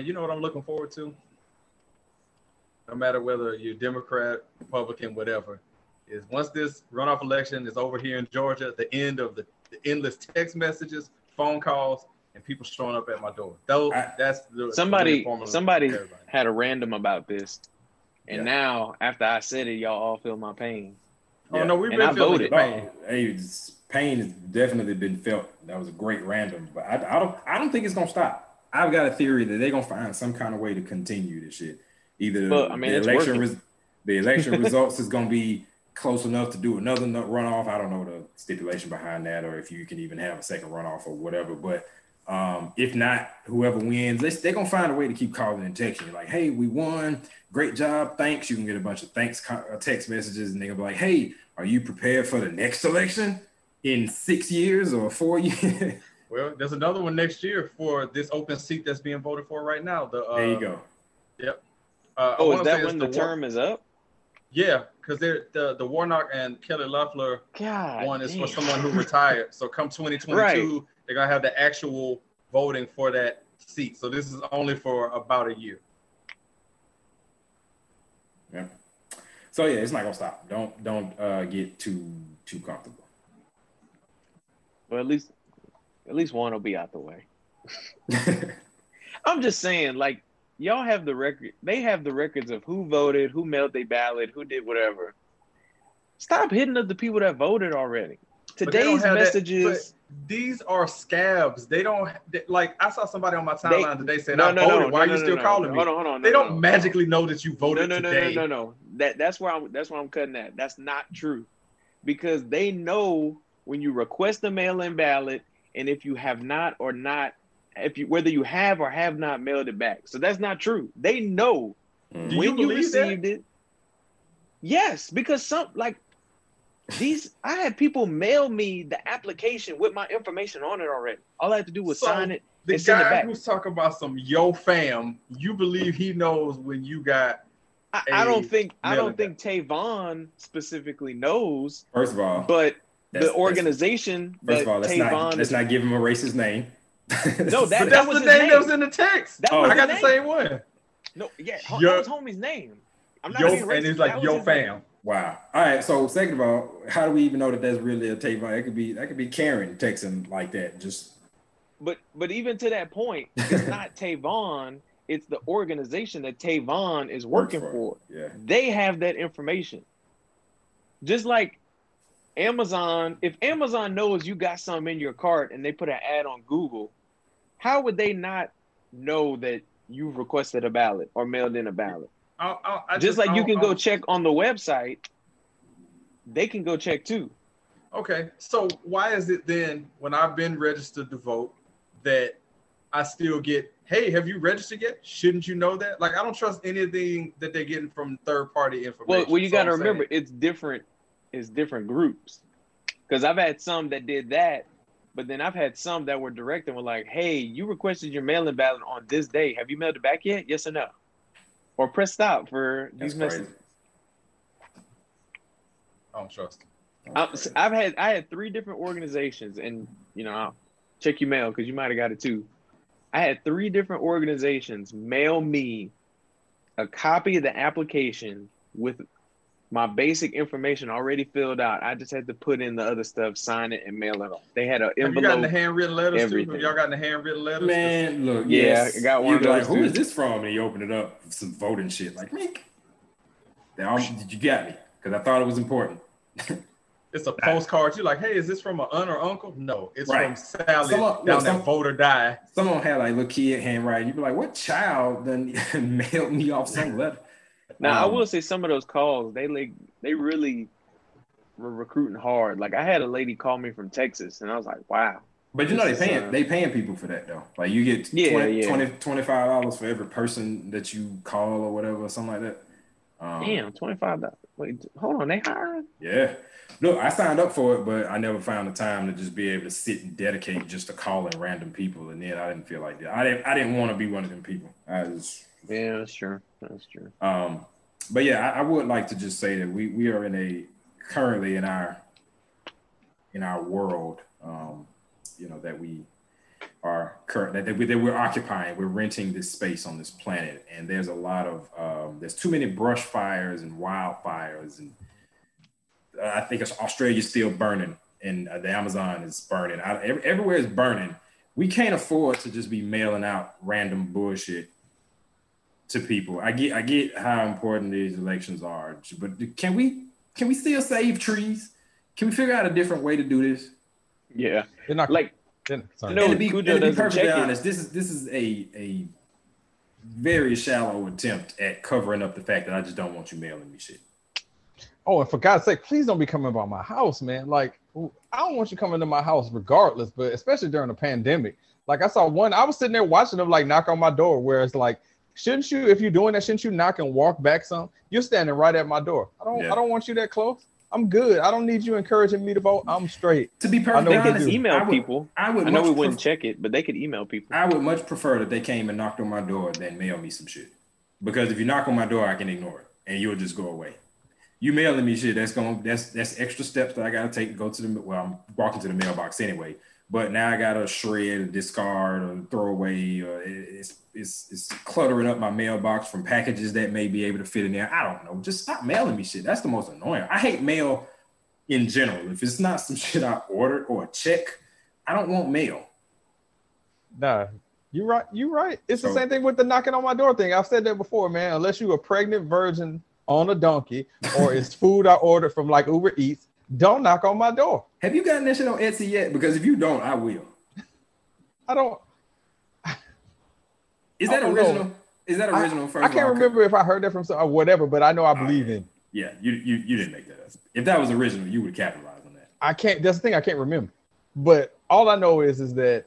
man, you know what I'm looking forward to? No matter whether you're Democrat, Republican, whatever, is once this runoff election is over here in Georgia, the end of the, the endless text messages, phone calls, and people showing up at my door. Though that's the, somebody somebody had a random about this, and yeah. now after I said it, y'all all feel my pain. Oh no, we've been feeling pain. Oh, hey, pain has definitely been felt. That was a great random, but I, I don't I don't think it's gonna stop. I've got a theory that they're gonna find some kind of way to continue this shit. Either well, I mean, the election res- the election results is gonna be close enough to do another runoff. I don't know the stipulation behind that, or if you can even have a second runoff or whatever. But um, if not, whoever wins, they, they're gonna find a way to keep calling and texting like, "Hey, we won, great job, thanks." You can get a bunch of thanks uh, text messages, and they're gonna be like, "Hey, are you prepared for the next election in six years or four years?" Well, there's another one next year for this open seat that's being voted for right now. The uh, there you go. Yep. Uh, oh, is that when the, the term war- is up? Yeah, because they're the the Warnock and Kelly Loeffler God one is damn. for someone who retired. So come 2022, right they're gonna have the actual voting for that seat. So this is only for about a year. Yeah. So yeah, it's not gonna stop. Don't don't uh, get too too comfortable. Well, at least at least one will be out the way. I'm just saying, like y'all have the record. They have the records of who voted, who mailed their ballot, who did whatever. Stop hitting up the people that voted already. Today's messages these are scabs. They don't they, like. I saw somebody on my timeline they, today saying, no, "I no, voted. No, Why are you still calling me?" Hold on, hold on. They don't magically know that you voted no, no, today. No, no, no, no. That that's where I'm. That's where I'm cutting that. That's not true, because they know when you request a mail-in ballot, and if you have not or not, if you whether you have or have not mailed it back. So that's not true. They know mm. when you, you received that? it. Yes, because some like these I had people mail me the application with my information on it already. All I had to do was so sign it. The guy who's talking about some yo fam, you believe he knows when you got I, I don't think I don't think Tavon specifically knows. First of all, but the organization. First of all, let's Tavon not let's not give him a racist name. no, that, that was the name, name that was in the text. That oh, I got the same one. No, yeah, yo, that was homie's name. I'm not yo, and it's like yo fam. Name. Wow. All right. So second of all, how do we even know that that's really a Tavon? It could be that could be Karen texting like that. Just. But but even to that point, it's not Tavon. It's the organization that Tavon is working for. for. Yeah. They have that information. Just like Amazon, if Amazon knows you got some in your cart and they put an ad on Google, how would they not know that you've requested a ballot or mailed in a ballot? I, I, I just, just, like you can go check on the website, they can go check too. Okay, so why is it then when I've been registered to vote that I still get, hey, have you registered yet? Shouldn't you know that? Like I don't trust anything that they're getting from third party information. Well, well, you got to remember saying. it's different. It's different groups. Because I've had some that did that, but then I've had some that were direct and were like, hey, you requested your mail-in ballot on this day. Have you mailed it back yet? Yes or no? or press stop for these messages. I don't trust. I've had I had three different organizations, and you know, I'll check your mail because you might have got it too. I had three different organizations mail me a copy of the application with my basic information already filled out. I just had to put in the other stuff, sign it, and mail it off. They had an envelope. Have you gotten the handwritten letters everything. too? Y'all got the handwritten letters? Man, look, yeah, yes. I got one. You're like, who is this from? And you open it up, some voting shit. Like, me. Did you get me? Because I thought it was important. it's a postcard. You're like, hey, is this from an aunt or uncle? No, it's right. from Sally someone, down some, that voter die. Someone had like little kid handwriting. You'd be like, what child then mailed me off some letter? Now um, I will say some of those calls they like they really were recruiting hard. Like I had a lady call me from Texas, and I was like, wow. But you know they paying uh, they paying people for that though. Like you get yeah, 20, yeah. 20 25 dollars for every person that you call or whatever, something like that. Um, Damn, twenty five dollars. Wait, hold on, they hiring? Yeah. Look, I signed up for it, but I never found the time to just be able to sit and dedicate just to calling random people, and then I didn't feel like that. I didn't. I didn't want to be one of them people. I just. Yeah, that's true. That's true. Um, but yeah, I, I, would like to just say that we we are in a currently in our in our world, um, you know, that we are current that, we, that we're occupying. We're renting this space on this planet, and there's a lot of um, there's too many brush fires and wildfires, and uh, I think Australia's still burning, and uh, the Amazon is burning. I, every, everywhere is burning. We can't afford to just be mailing out random bullshit to people. I get I get how important these elections are, but can we can we still save trees? Can we figure out a different way to do this? Yeah, They're not like then, sorry. No, and to be, and to be perfectly honest, this is this is a a very shallow attempt at covering up the fact that I just don't want you mailing me shit. Oh, and for God's sake, please don't be coming by my house, man. Like, I don't want you coming to my house regardless, but especially during the pandemic. Like, I saw one, I was sitting there watching them like knock on my door, where it's like, shouldn't you, if you're doing that, shouldn't you knock and walk back some? You're standing right at my door. I don't, Yeah. I don't want you that close. I'm good. I don't need you encouraging me to vote. I'm straight. To be know perfectly they they honest, could email I would, people. I would I know we wouldn't pref- check it, but they could email people. I would much prefer that they came and knocked on my door than mail me some shit. Because if you knock on my door, I can ignore it and you'll just go away. You mailing me shit, that's going that's that's extra steps that I gotta take to go to the well, I'm walking to the mailbox anyway. But now I gotta shred, a discard, or throw away. Or it's it's it's cluttering up my mailbox from packages that may be able to fit in there. I don't know. Just stop mailing me shit. That's the most annoying. I hate mail in general. If it's not some shit I ordered or a check, I don't want mail. Nah, you right. You right. It's the So- same thing with the knocking on my door thing. I've said that before, man. Unless you a pregnant virgin on a donkey or it's food I ordered from like Uber Eats, don't knock on my door. Have you gotten that shit on Etsy yet? Because if you don't, I will. I don't. Is that don't know. original? Is that original? First I can't all? remember if I heard that from some or whatever, but I know I believe yeah. in. Yeah, you, you you didn't make that up. If that was original, you would capitalize on that. I can't. That's the thing I can't remember. But all I know is is that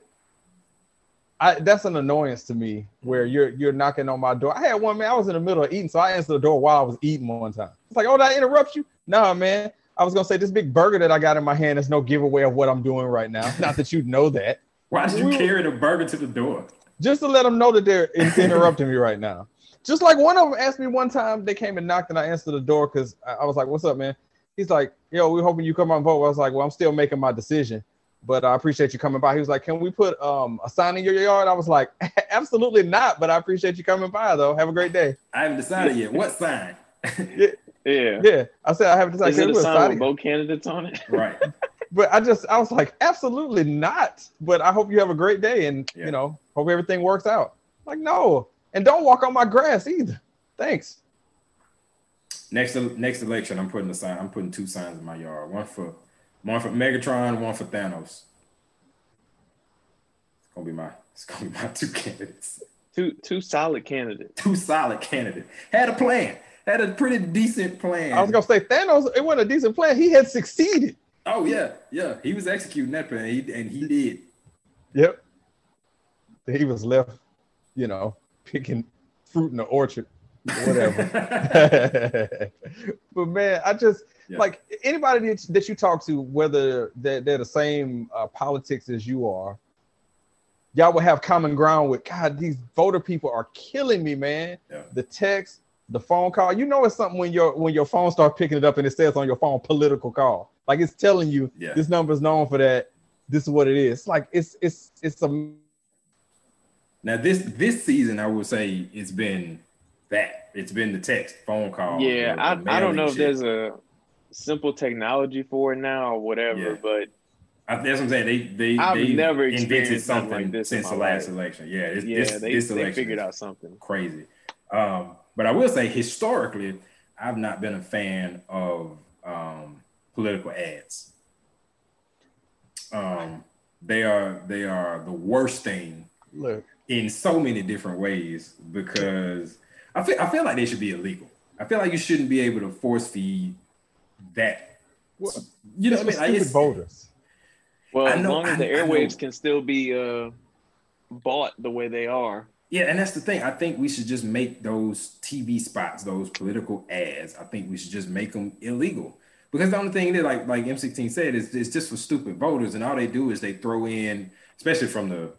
I that's an annoyance to me where you're you're knocking on my door. I had one man. I was in the middle of eating, so I answered the door while I was eating one time. It's like, oh, did I interrupt you? Nah, man. I was gonna say this big burger that I got in my hand is no giveaway of what I'm doing right now. Not that you know that. Why did you We- carry the burger to the door? just to let them know that they're interrupting me right now. Just like one of them asked me one time, they came and knocked and I answered the door because I, was like, "What's up, man?" He's like, "Yo, we're hoping you come on vote." I was like, "Well, I'm still making my decision, but I appreciate you coming by." He was like, "Can we put um, a sign in your yard?" I was like, "Absolutely not," but I appreciate you coming by though. Have a great day. I haven't decided yet. What sign? Yeah. Yeah, I said I haven't decided. Is it a sign sign with both candidates on it? right. But I just I was like, absolutely not. But I hope you have a great day and Yeah. you know, hope everything works out. Like, no. And don't walk on my grass either. Thanks. Next next election, I'm putting a sign. I'm putting two signs in my yard. One for one for Megatron, one for Thanos. It's gonna be my it's gonna be my two candidates. Two two solid candidates. Two solid candidates. Had a plan. Had a pretty decent plan. I was gonna say Thanos, it wasn't a decent plan. He had succeeded. oh yeah, yeah. He was executing that plan, he, and he did. Yep. He was left, you know, picking fruit in the orchard, whatever. but man, I just Yeah. like anybody that, that you talk to, whether they're, they're the same uh, politics as you are, y'all will have common ground with God. These voter people are killing me, man. Yeah. The text, the phone call. You know, it's something when your when your phone starts picking it up and it says on your phone political call. Like it's telling you Yeah. this number is known for that. This is what it is. Like it's it's it's a Now this this season, I would say it's been that. It's been the text, phone call. yeah, I, I don't know mailing if there's a simple technology for it now or whatever, Yeah. but I, that's what I'm saying. They they I've they never invented experienced something something like this since my the last life. election. Yeah, this, yeah, this, they, this they election figured out something. crazy. Um, but I will say historically, I've not been a fan of um, political ads. Um, they are they are the worst thing look. in so many different ways because I feel I feel like they should be illegal. I feel like you shouldn't be able to force feed that. Well, You know what I mean? Like, stupid voters. Well, I as long as I- the airwaves can still be uh, bought the way they are. Yeah, and that's the thing. I think we should just make those TV spots, those political ads. I think we should just make them illegal because the only thing that, like like M16 said, is it's just for stupid voters, and all they do is they throw in, especially from the,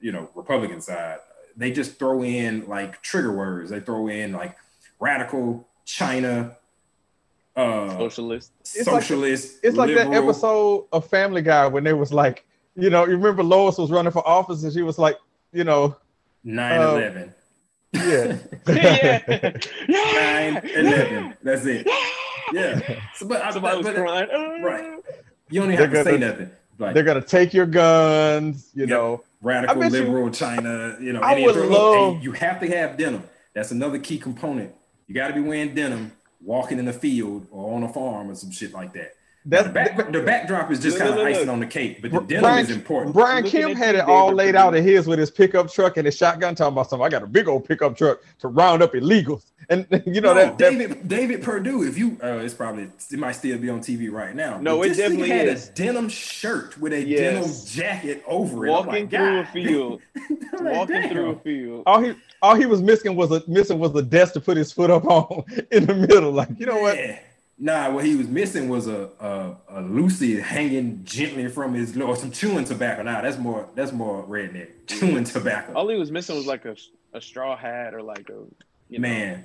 you know, Republican side, they just throw in like trigger words. They throw in like radical, China, uh, Socialist. It's like- socialist. It's like that episode of Family Guy when they was like, You know, you remember Lois was running for office and she was like, you know, 9-11. yeah. yeah, yeah, 9-11. That's it. Yeah. So, but, I- Somebody was but- crying. Right. you don't even have to They're say gonna- nothing. Like They're gonna take your guns, you Yep. know. radical I bet you- liberal China, you know, I any would love- hey, you have to have denim. That's another key component. You got to be wearing denim, walking in the field or on a farm or some shit like that. That's the, back, the backdrop is just kind of look, look. icing on the cake, but the Br- denim Brian- is important. Brian Kemp had it all laid out in his with his pickup truck and his shotgun, talking about something. I got a big old pickup truck to round up illegals, and you know no, that, that David David Perdue. If you, uh, it's probably it might still be on TV right now. No, But it this nigga definitely had is. a denim shirt with a Yes. denim jacket over it. Walking like, through a field, like, walking damn. through a field. all he all he was missing was a missing was a desk to put his foot up on in the middle. Like you know what? Yeah. Nah, what he was missing was a a, a Lucy hanging gently from his or some chewing tobacco. Nah, that's more that's more redneck chewing tobacco. All he was missing was like a, a straw hat or like a you know, Man,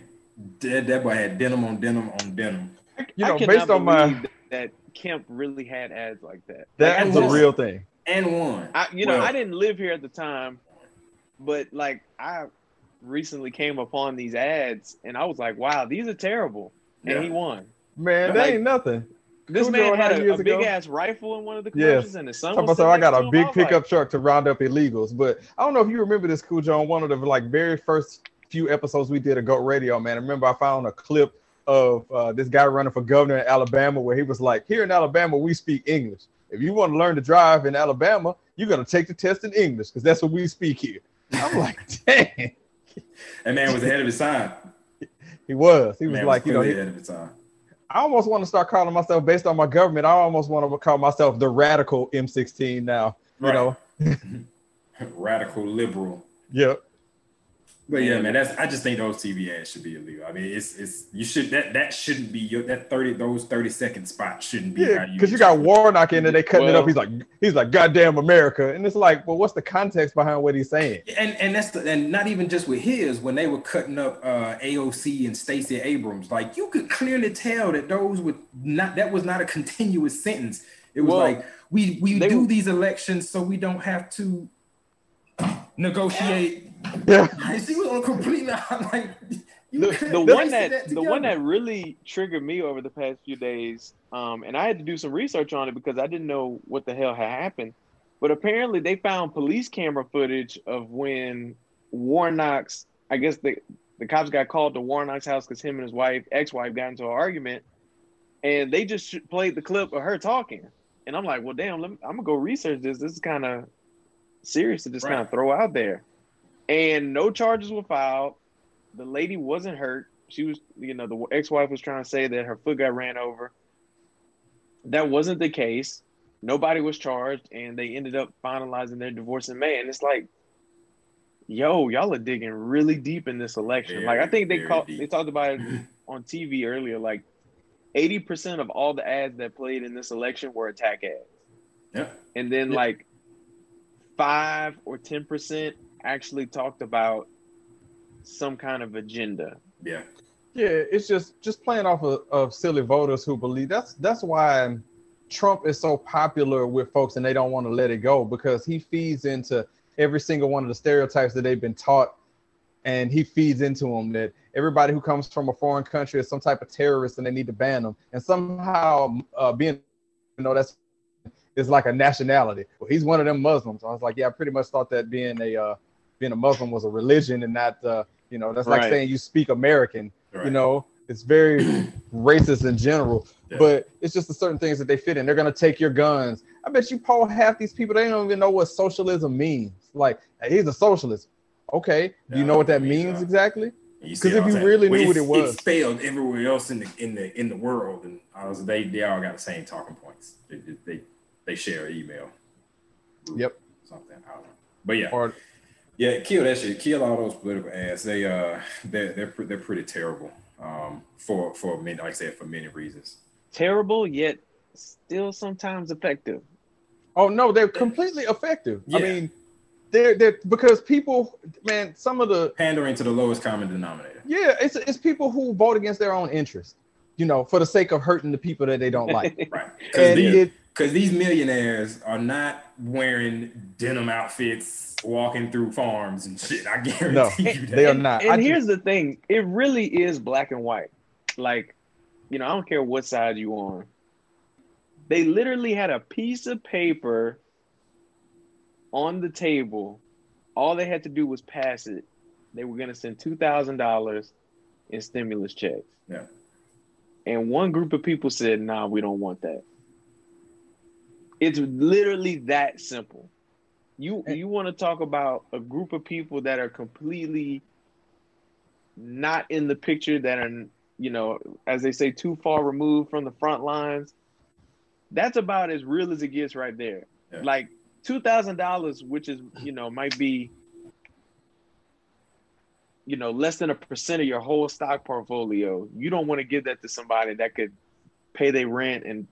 that, that boy had denim on denim on denim. You know, cannot based on my that Kemp really had ads like that. that's and a real thing. And one. I, you know, Well- I didn't live here at the time, but like I recently came upon these ads and I was like, wow, these are terrible. And Yeah. he won. Man, that Like, ain't nothing. This Khujoe man had had a, a big ago. ass rifle in one of the Yes. commercials, and his son Talking was about so I got a big I was like, pickup truck to round up illegals. But I don't know if you remember this Khujoe on one of the like very first few episodes we did of Goat Radio, man. I remember I found a clip of uh, this guy running for governor in Alabama where he was like, Here in Alabama, we speak English. If you want to learn to drive in Alabama, you're gonna take the test in English because that's what we speak here. I'm like, dang. That man was ahead of his time. He was. He was Man like, you know, clearly he, ahead of his time. I almost want to start calling myself based on my government. I almost want to call myself the radical M16 now. You Right. know, Radical liberal. yep. But yeah, man, that's I just think those TV ads should be illegal. I mean, it's it's you should that that shouldn't be your that thirty those thirty second spots shouldn't be. Yeah, because you got Warnock in there, they cutting it up. He's like, he's like, goddamn America, and it's like, well, what's the context behind what he's saying? and and that's the, and not even just with his when they were cutting up uh AOC and Stacey Abrams, like you could clearly tell that those were not that was not a continuous sentence. It was Well, like we we they do were- these elections so we don't have to negotiate. Yeah, Like, she was on completely like you the, couldn't the one that, the one that really triggered me over the past few days, um, and I had to do some research on it because I didn't know what the hell had happened. But apparently, they found police camera footage of when Warnock's, I guess the the cops got called to Warnock's house because him and his wife, ex-wife, got into an argument, and they just played the clip of her talking. And I'm like, well, damn, let me, I'm gonna go research this. This is kind of serious to just Right. kind of throw out there. And no charges were filed the lady wasn't hurt. She was, you know, the ex-wife was trying to say that her foot got ran over. That wasn't the case. Nobody was charged, and they ended up finalizing their divorce in May. And it's like, yo, y'all are digging really deep in this election. like I think they called, they talked about it on TV earlier. Like, eighty percent of all the ads that played in this election were attack ads, Yeah. and then Yeah. like five or ten percent actually talked about some kind of agenda. Yeah. yeah. It's just just playing off of, of silly voters who believe that's that's why Trump is so popular with folks, and they don't want to let it go because he feeds into every single one of the stereotypes that they've been taught, and he feeds into them that everybody who comes from a foreign country is some type of terrorist, and they need to ban them. And somehow, uh, being you know that's is like a nationality. Well, he's one of them Muslims. I was like, yeah, I pretty much thought that being a uh, being a Muslim was a religion and not uh, you know that's like Right. saying you speak American. Right. You know, it's very racist in general. Yeah. But it's just the certain things that they fit in. They're gonna take your guns. I bet you poll half these people they don't even know what socialism means. Like, hey, he's a socialist. Okay, do you know what that means exactly? Because if you saying? really knew what it was. it's failed everywhere else in the in the in the world, and I was they they all got the same talking points. They they they, they share email. Yep. Something I don't know, but yeah, Or yeah, kill that shit. Kill all those political ads. They uh they're they're, they're pretty terrible. Um, for for many like I said for many reasons. Terrible, yet still sometimes effective. oh no, they're completely effective. I mean, they're they're because people, man, some of the Pandering to the lowest common denominator. yeah, it's it's people who vote against their own interest. You know, for the sake of hurting the people that they don't like. Right. And it, because these millionaires are not wearing denim outfits, walking through farms and shit. I guarantee No. you that. They are not. And I here's the thing: it really is black and white. Like, you know, I don't care what side you on. They literally had a piece of paper on the table. All they had to do was pass it. They were going to send two thousand dollars in stimulus checks. Yeah. And one group of people said, "Nah, we don't want that." It's literally that simple. You you want to talk about a group of people that are completely not in the picture that are you know as they say too far removed from the front lines that's about as real as it gets right there Yeah. like $2000 which is you know might be you know less than a percent of your whole stock portfolio you don't want to give that to somebody that could pay their rent and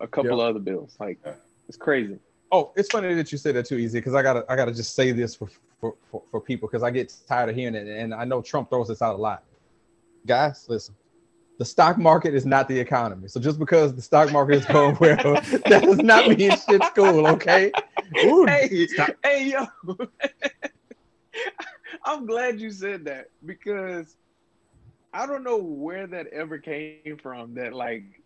a couple other bills like Yeah. it's crazy Oh, it's funny that you say that too, Ez because I gotta I gotta just say this for for, for, for people because I get tired of hearing it, and I know Trump throws this out a lot. Guys, listen, the stock market is not the economy. So just because the stock market is going well, that does not mean shit's cool. Okay. Ooh, hey, stop. hey, yo. I'm glad you said that because I don't know where that ever came from that like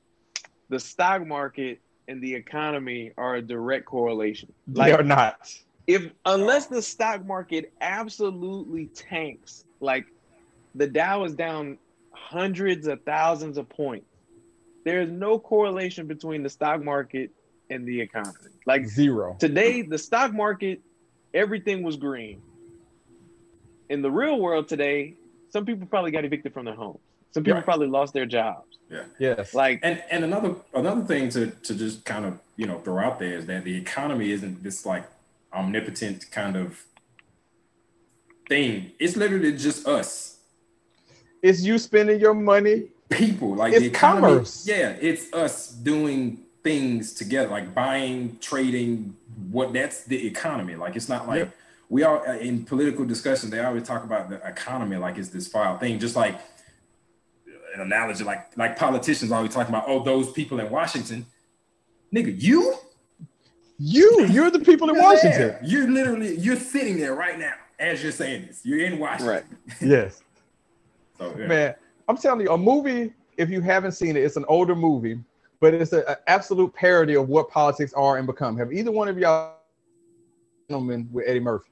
the stock market and the economy are a direct correlation. they are not. if unless the stock market absolutely tanks, like the Dow is down hundreds of thousands of points, there is no correlation between the stock market and the economy. Like Zero. today the stock market everything was green in the real world today some people probably got evicted from their homes some people Right. probably lost their jobs Yeah. Yes. like And and another another thing to to just kind of you know throw out there is that the economy isn't this like omnipotent kind of thing. It's literally just us it's you spending your money. people. Like It's the economy. commerce. Yeah, it's us doing things together, like buying, trading. What that's the economy. Like it's not like Yep. we are uh, in political discussions. They always talk about the economy like it's this far thing. Just like an analogy, like like politicians always talking about, oh, those people in Washington, nigga, you You, you're the people in You're Washington. there. You're literally you're sitting there right now as you're saying this. You're in Washington. Right. Yes. So yeah. Man, I'm telling you, a movie, if you haven't seen it, it's an older movie, but it's an absolute parody of what politics are and become. Have either one of y'all gentlemen with Eddie Murphy?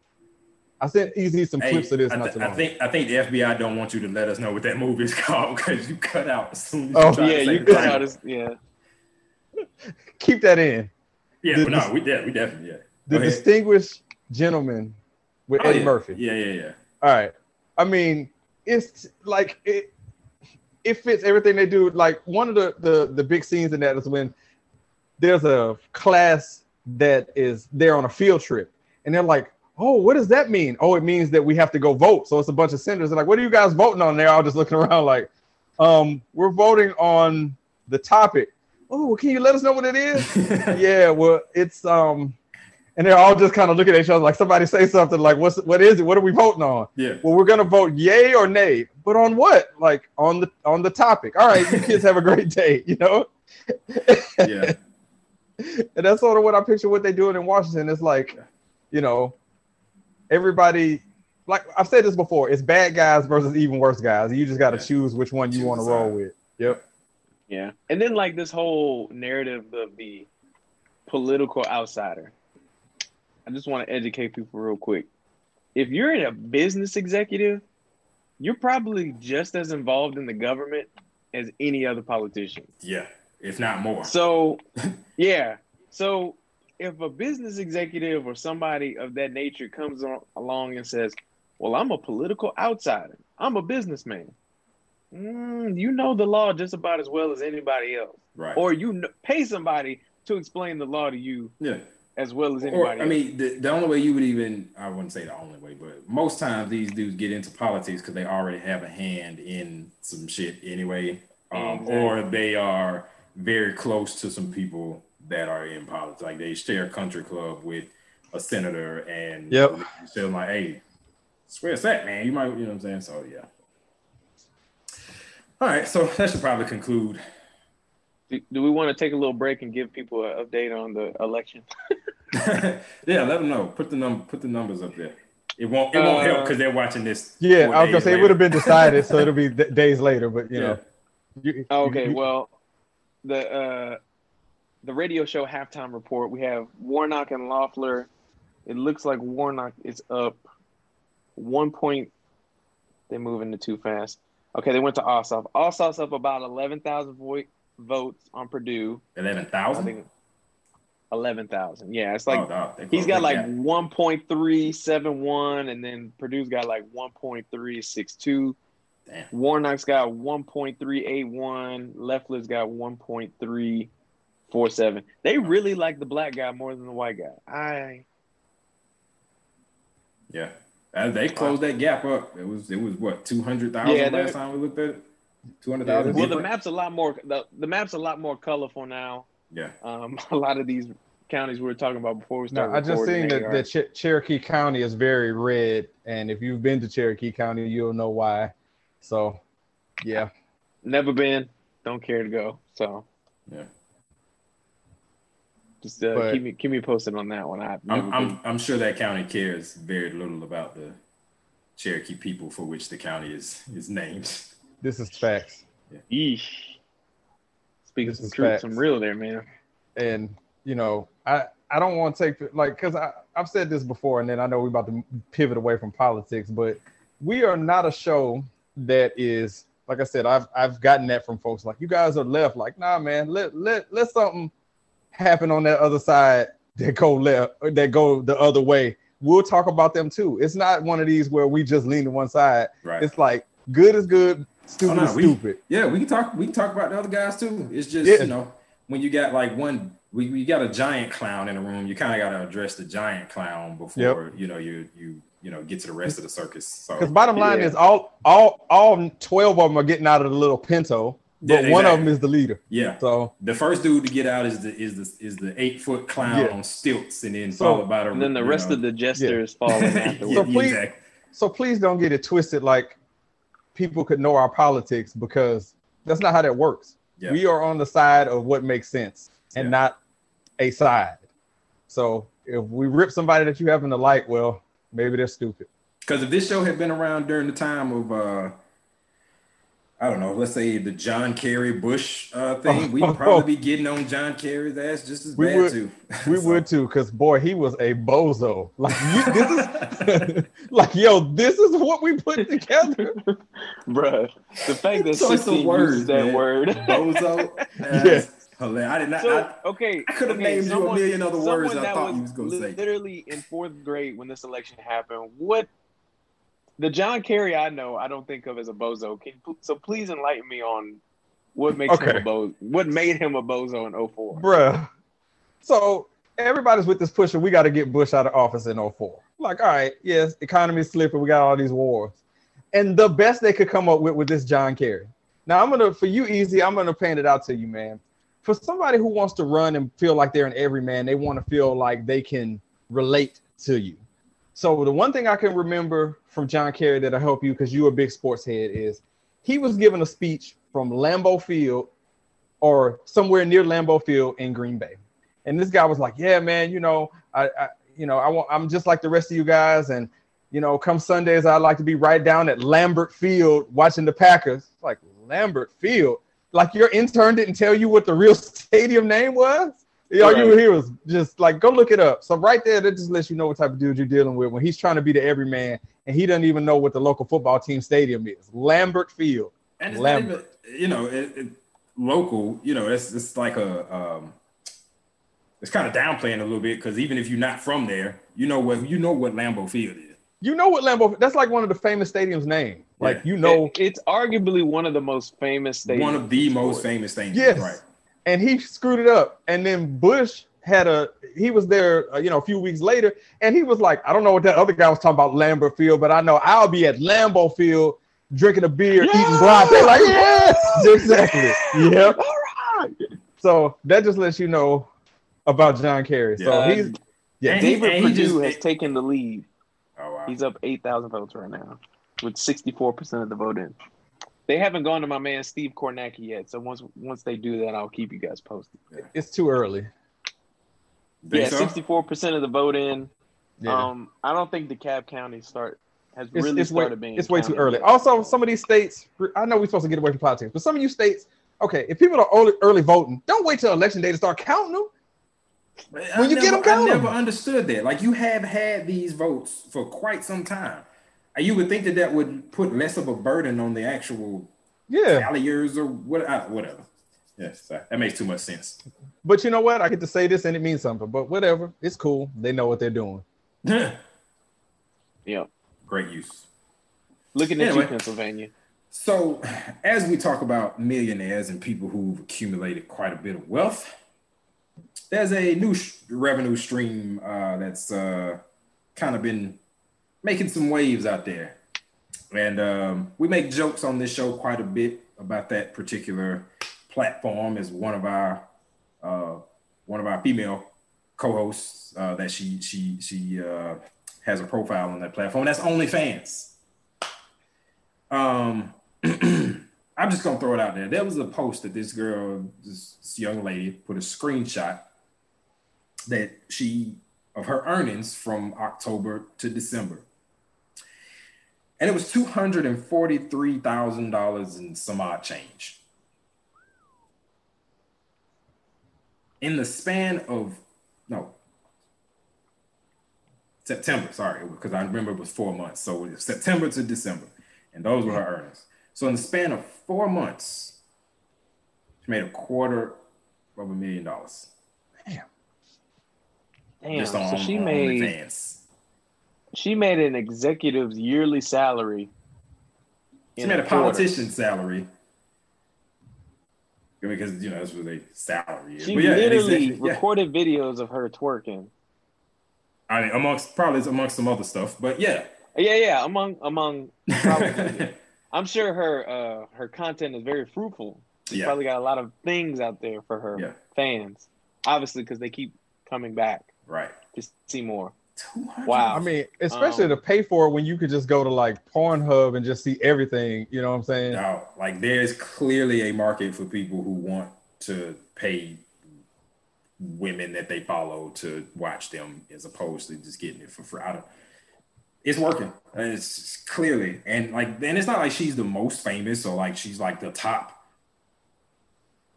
I sent Ez some Hey, clips of this I, not th- too I think I think the FBI don't want you to let us know what that movie is called because you cut out as soon as Oh, you try yeah to say you cut out his yeah Keep that in. Yeah, the- but no, we did, we definitely yeah. The ahead. distinguished gentleman with Oh, Eddie yeah. Murphy. Yeah, yeah, yeah. All right. I mean, it's like it it fits everything they do. Like one of the the the big scenes in that is when there's a class that is there on a field trip, and they're like, "Oh, what does that mean?" Oh, it means that we have to go vote. So it's a bunch of senators. They're like, "What are you guys voting on?" They're all just looking around like, "Um, we're voting on the topic." Oh, can you let us know what it is? yeah, well, it's um, and they're all just kind of looking at each other like somebody say something like, "What's what is it? What are we voting on?" yeah. Well, we're gonna vote yay or nay, but on what? Like on the on the topic. All right, you kids have a great day. You know, Yeah. and that's sort of what I picture what they're doing in Washington. It's like, you know, everybody. Like I've said this before, it's bad guys versus even worse guys. You just got to Yeah. choose which one you want to roll with. Yep. yeah and then like this whole narrative of the political outsider i just want to educate people real quick if you're in a business executive you're probably just as involved in the government as any other politician Yeah. If not more. So, yeah. So, if a business executive or somebody of that nature comes on, along and says, "Well, I'm a political outsider. I'm a businessman," mm, you know the law just about as well as anybody else, right. or you pay somebody to explain the law to you yeah. as well as anybody. Or. I mean, the, the only way you would even I wouldn't say the only way, but most times these dudes get into politics because they already have a hand in some shit anyway, um, Exactly. or they are very close to some people that are in politics. Like they share a country club with a senator, and Yep. so like, hey, where it's at, man. You might, you know what I'm saying? So yeah. All right, so that should probably conclude Do, do we want to take a little break and give people an update on the election? yeah, let them know. Put the number. Put the numbers up there. It won't. It won't help Uh, because they're watching this. Yeah, I was gonna days say it would have been decided, so it'll be d- days later. But you Yeah. know, you, you- okay, you- well, the uh, the radio show halftime report. We have Warnock and Loeffler. It looks like Warnock is up one point. They're moving too fast. Okay, they went to Ossoff. Ossoff's up about eleven thousand vo- votes on Perdue. eleven thousand. eleven thousand. Yeah, it's like oh, he's got like one point three seven one, and then Perdue's got like one point three six two. Warnock's got 1.381. Loeffler's got 1.347. They really like the black guy more than the white guy. I Yeah, Uh, they closed that gap up. It was. It was what two hundred thousand Yeah, last time we looked at it. Two hundred Yeah, thousand. well, the map's a lot more. The, the map's a lot more colorful now. Yeah. Um, a lot of these counties we were talking about before we started. No. I just seen that, are- that Ch- Cherokee County is very red, and if you've been to Cherokee County, you'll know why. So, yeah, never been. Don't care to go. So Yeah. Just uh, But- keep me keep me posted on that one. I've never I'm, been. I'm, I'm sure that county cares very little about the Cherokee people for which the county is is named. this is facts. Yeesh. Speaking This some truth, facts. some real there, man. and you know i i don't want to take like because i i've said this before and then i know we're about to pivot away from politics but we are not a show that is like i said i've i've gotten that from folks like you guys are left like nah man let let let something happen on that other side that go left that go the other way we'll talk about them too it's not one of these where we just lean to one side Right. it's like good is good stupid Oh, no, is we- stupid Yeah, we can talk. We can talk about the other guys too. It's just Yeah. you know when you got like one, we you got a giant clown in the room. You kind of got to address the giant clown before you know you you you know get to the rest of the circus. So Because bottom line Yeah. is all all all twelve of them are getting out of the little Pinto, but Yeah, one of them is the leader. yeah, So the first dude to get out is the is the is the eight foot clown Yeah. on stilts, and then So- followed by the And then the rest know- of the jesters following afterwards. So please- exactly. so please don't get it twisted. Like people could know our politics because that's not how that works. Yeah. We are on the side of what makes sense and Yeah. not a side. So if we rip somebody that you happen to like, well, maybe they're stupid. Because if this show had been around during the time of, uh, I don't know, let's say the John Kerry Bush uh, thing, we'd probably be getting on John Kerry's ass just as We bad would- too. We So- would too, because boy, he was a bozo. Like you, this is like yo, this is what we put together. Bruh, the fact that Choice of 16 words, uses that man. word. Bozo. Yeah. That's hilarious. I did not. So I, okay, I could've okay, named you a million other words someone I that thought you was gonna say. Literally in fourth grade when this election happened, what the John Kerry I know, I don't think of as a bozo. Can, so please enlighten me on what makes him a bozo. What made him a bozo in 04? Bruh. So everybody's with this push, and we got to get Bush out of office in 04. Like, all right, yes, economy's slipping, we got all these wars. And the best they could come up with with this John Kerry. Now I'm gonna for you Ez, I'm gonna paint it out to you, man. For somebody who wants to run and feel like they're an everyman, they want to feel like they can relate to you. So the one thing I can remember from John Kerry that'll help you because you're a big sports head is he was giving a speech from Lambeau Field or somewhere near Lambeau Field in Green Bay. And this guy was like, "Yeah, man, you know, I, I you know, I want, I'm just like the rest of you guys, and you know, come Sundays, I'd like to be right down at Lambert Field watching the Packers." Like Lambert Field, like your intern didn't tell you what the real stadium name was. All you Right. hear was just like, go look it up. So right there, that just lets you know what type of dude you're dealing with when he's trying to be the everyman and he doesn't even know what the local football team stadium is. Lambert Field. and it's Lambert. even, you know, it, it, local. You know, it's it's like a. Um, it's kind of downplaying a little bit because even if you're not from there, you know what you know what Lambeau Field is. You know what Lambeau? That's like one of the famous stadiums name. Like Yeah. you know, It- it's arguably one of the most famous stadiums. One of the in most famous things. Yes. Right. And he screwed it up. And then Bush had a he was there, uh, you know, a few weeks later, and he was like, I don't know what that other guy was talking about Lambert Field, but I know I'll be at Lambeau Field drinking a beer, eating brats. They're like, yes, exactly, yep. So that just lets you know about John Kerry. So he's yeah, And David and he Perdue just- has taken the lead. Oh wow. He's up 8,000 votes right now with 64% of the vote in. They haven't gone to my man Steve Kornacki yet. So once once they do that, I'll keep you guys posted. It's too early. Think yeah, so? sixty four percent of the vote in. Yeah. Um, I don't think the Cobb County start has it's, really it's way, started being. it's way too early. yet. Also, some of these states, I know we're supposed to get away from politics, but some of you states, okay, if people are early, early voting, don't wait till election day to start counting them. But When I you get them 'em, count I 'em. never understood that. Like you have had these votes for quite some time. And You would think that that would put less of a burden on the actual Yeah, talliers or what, uh, whatever. Yes, that that makes too much sense. but you know what? I get to say this and it means something, but whatever. It's cool. They know what they're doing. Yeah. Great use. Looking at Anyway. you, Pennsylvania. So, as we talk about millionaires and people who've accumulated quite a bit of wealth, there's a new sh- revenue stream uh, that's uh, kind of been making some waves out there. And um, we make jokes on this show quite a bit about that particular platform as one of our uh, one of our female co-hosts uh, that she she she uh, has a profile on that platform. That's OnlyFans. Um, I'm just gonna throw it out there. There was a post that this girl, this, this young lady, put a screenshot that she of her earnings from October to December, and it was two hundred and forty-three thousand dollars and some odd change. In the span of no September, sorry, because I remember it was four months, so it was September to December, and those were her earnings. So in the span of four months, she made a quarter of a million dollars. Damn. just on, so she on made OnlyFans. She made an executive's yearly salary. She made a politician's salary. Because you know that's what they salary is. She But yeah, literally yeah. recorded videos of her twerking. I mean, amongst probably amongst some other stuff, but yeah. Yeah, yeah. Among among, Probably. I'm sure her uh her content is very fruitful. She Yeah. probably got a lot of things out there for her Yeah. fans. Obviously, because they keep coming back right. to see more. 200. Wow. I mean, especially Um, to pay for it when you could just go to like Pornhub and just see everything. You know what I'm saying? Now, like there's clearly a market for people who want to pay women that they follow to watch them as opposed to just getting it for free. I don't, it's working. It's clearly and like and it's not like she's the most famous or like she's like the top.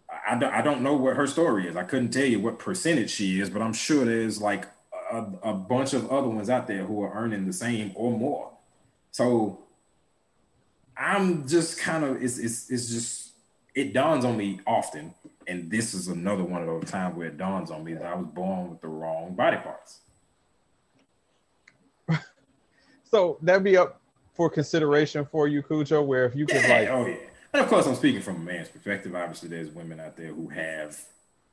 I, I don't, I don't know what her story is. I couldn't tell you what percentage she is, but I'm sure there's like a, a bunch of other ones out there who are earning the same or more. So I'm just kind of it's it's it's just it dawns on me often, and this is another one of those times where it dawns on me that I was born with the wrong body parts. So that'd be up for consideration for you, Khujoe, where if you could Yeah, like oh yeah. And of course, I'm speaking from a man's perspective. Obviously, there's women out there who have,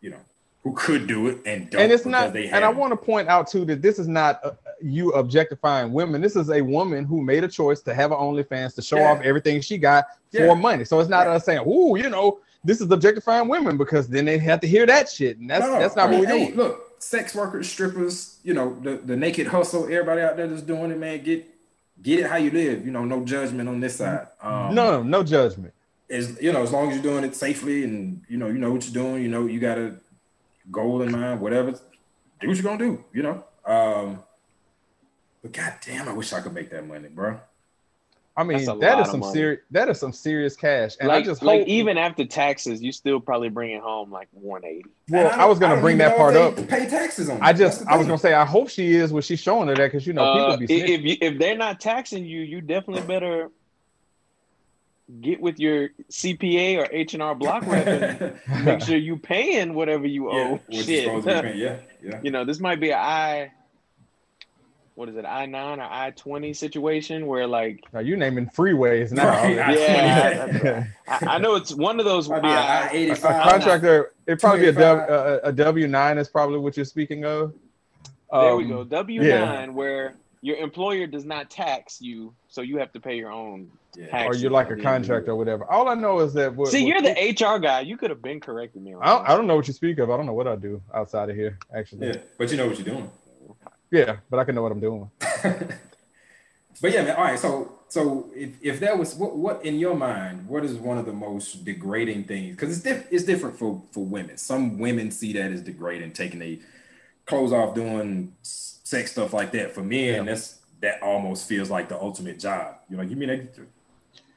you know, who could do it and don't. and it's not They and i want to point out too that this is not uh, you objectifying women this is a woman who made a choice to have an onlyfans to show Yeah. off everything she got for money so it's not Yeah. us saying oh you know this is objectifying women because then they have to hear that shit and that's No, that's not I mean, what we're hey, doing Look, sex workers, strippers, you know, the, the naked hustle, everybody out there that's doing it, man, get get it how you live. You know, no judgment on this side. Um, no no judgment as you know, as long as you're doing it safely and you know, you know what you're doing, you know, you got a goal in mind, whatever, do what you're gonna do, you know. Um, but goddamn, I wish I could make that money, bro. i mean That's a that lot is of some serious that is some serious cash and like, i just like hope even after taxes, you still probably bring it home like 180. well And i, was gonna don't bring that part up Pay taxes on. i just i was gonna say i hope she is when she's showing her that because you know Uh, people be if if, you, if they're not taxing you, you definitely better get with your CPA or H and R Block rep and make sure you paying whatever you yeah, owe. what you're Shit. supposed to be paying. Yeah, yeah. you know, this might be an I. What is it, I nine or I twenty situation where like now you naming freeways now Right, I- Yeah, yeah. I, I know it's one of those. Might be an I- I a eighty five. contractor it'd probably be a, 285. w, a, a w9 is probably what you're speaking of there we Um, go. W nine where your employer does not tax you, so you have to pay your own Yeah. or you're like a contractor or whatever. All I know is that. What, See, what- you're the HR guy. You could have been correcting me I don't. I don't know what you speak of. I don't know what I do outside of here, actually. Yeah, Yeah, but you know what you're doing. Yeah, but I can know what I'm doing. but yeah, man. All right. So So if, if that was what what in your mind, what is one of the most degrading things? Because it's diff, it's different for for women. Some women see that as degrading, taking their clothes off, doing sex stuff like that. For men, Yeah. that's that almost feels like the ultimate job. You're like, you mean they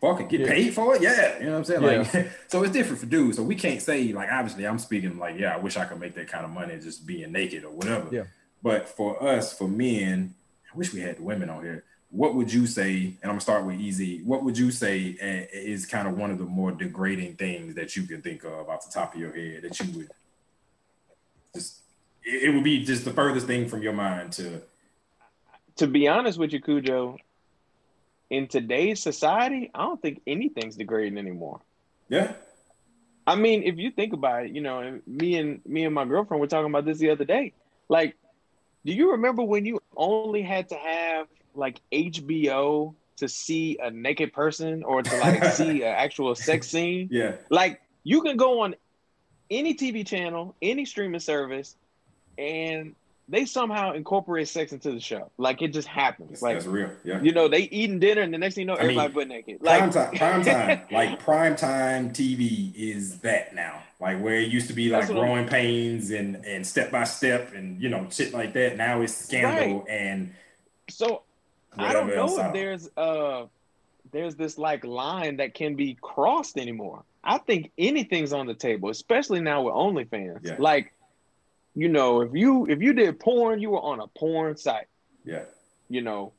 fucking get Yeah. paid for it? Yeah, you know what I'm saying? Yeah. Like, so it's different for dudes. So we can't say like obviously I'm speaking like, yeah, I wish I could make that kind of money just being naked or whatever. Yeah. But for us, for men, I wish we had the women on here. What would you say? And I'm gonna start with Ez. What would you say uh, is kind of one of the more degrading things that you can think of off the top of your head that you would just? It it would be just the furthest thing from your mind to. To be honest with you, Khujoe, in today's society, I don't think anything's degrading anymore. Yeah. I mean, if you think about it, you know, and me and me and my girlfriend were talking about this the other day. Like, do you remember when you only had to have like HBO to see a naked person or to like see an actual sex scene? Yeah. Like, you can go on any TV channel, any streaming service, and they somehow incorporate sex into the show. Like, it just happens. That's, like, that's real. Yeah. you know, they eating dinner, and the next thing you know, I mean, everybody butt naked. prime Like, time, prime time, like prime time TV is that now. Like where it used to be like That's what I'm- growing pains and and step by step and you know shit like that. Now it's scandal and so I don't know if there's uh there's this like line that can be crossed anymore. I think anything's on the table, especially now with OnlyFans. Yeah. Like, you know, if you if you did porn, you were on a porn site. Yeah. You know,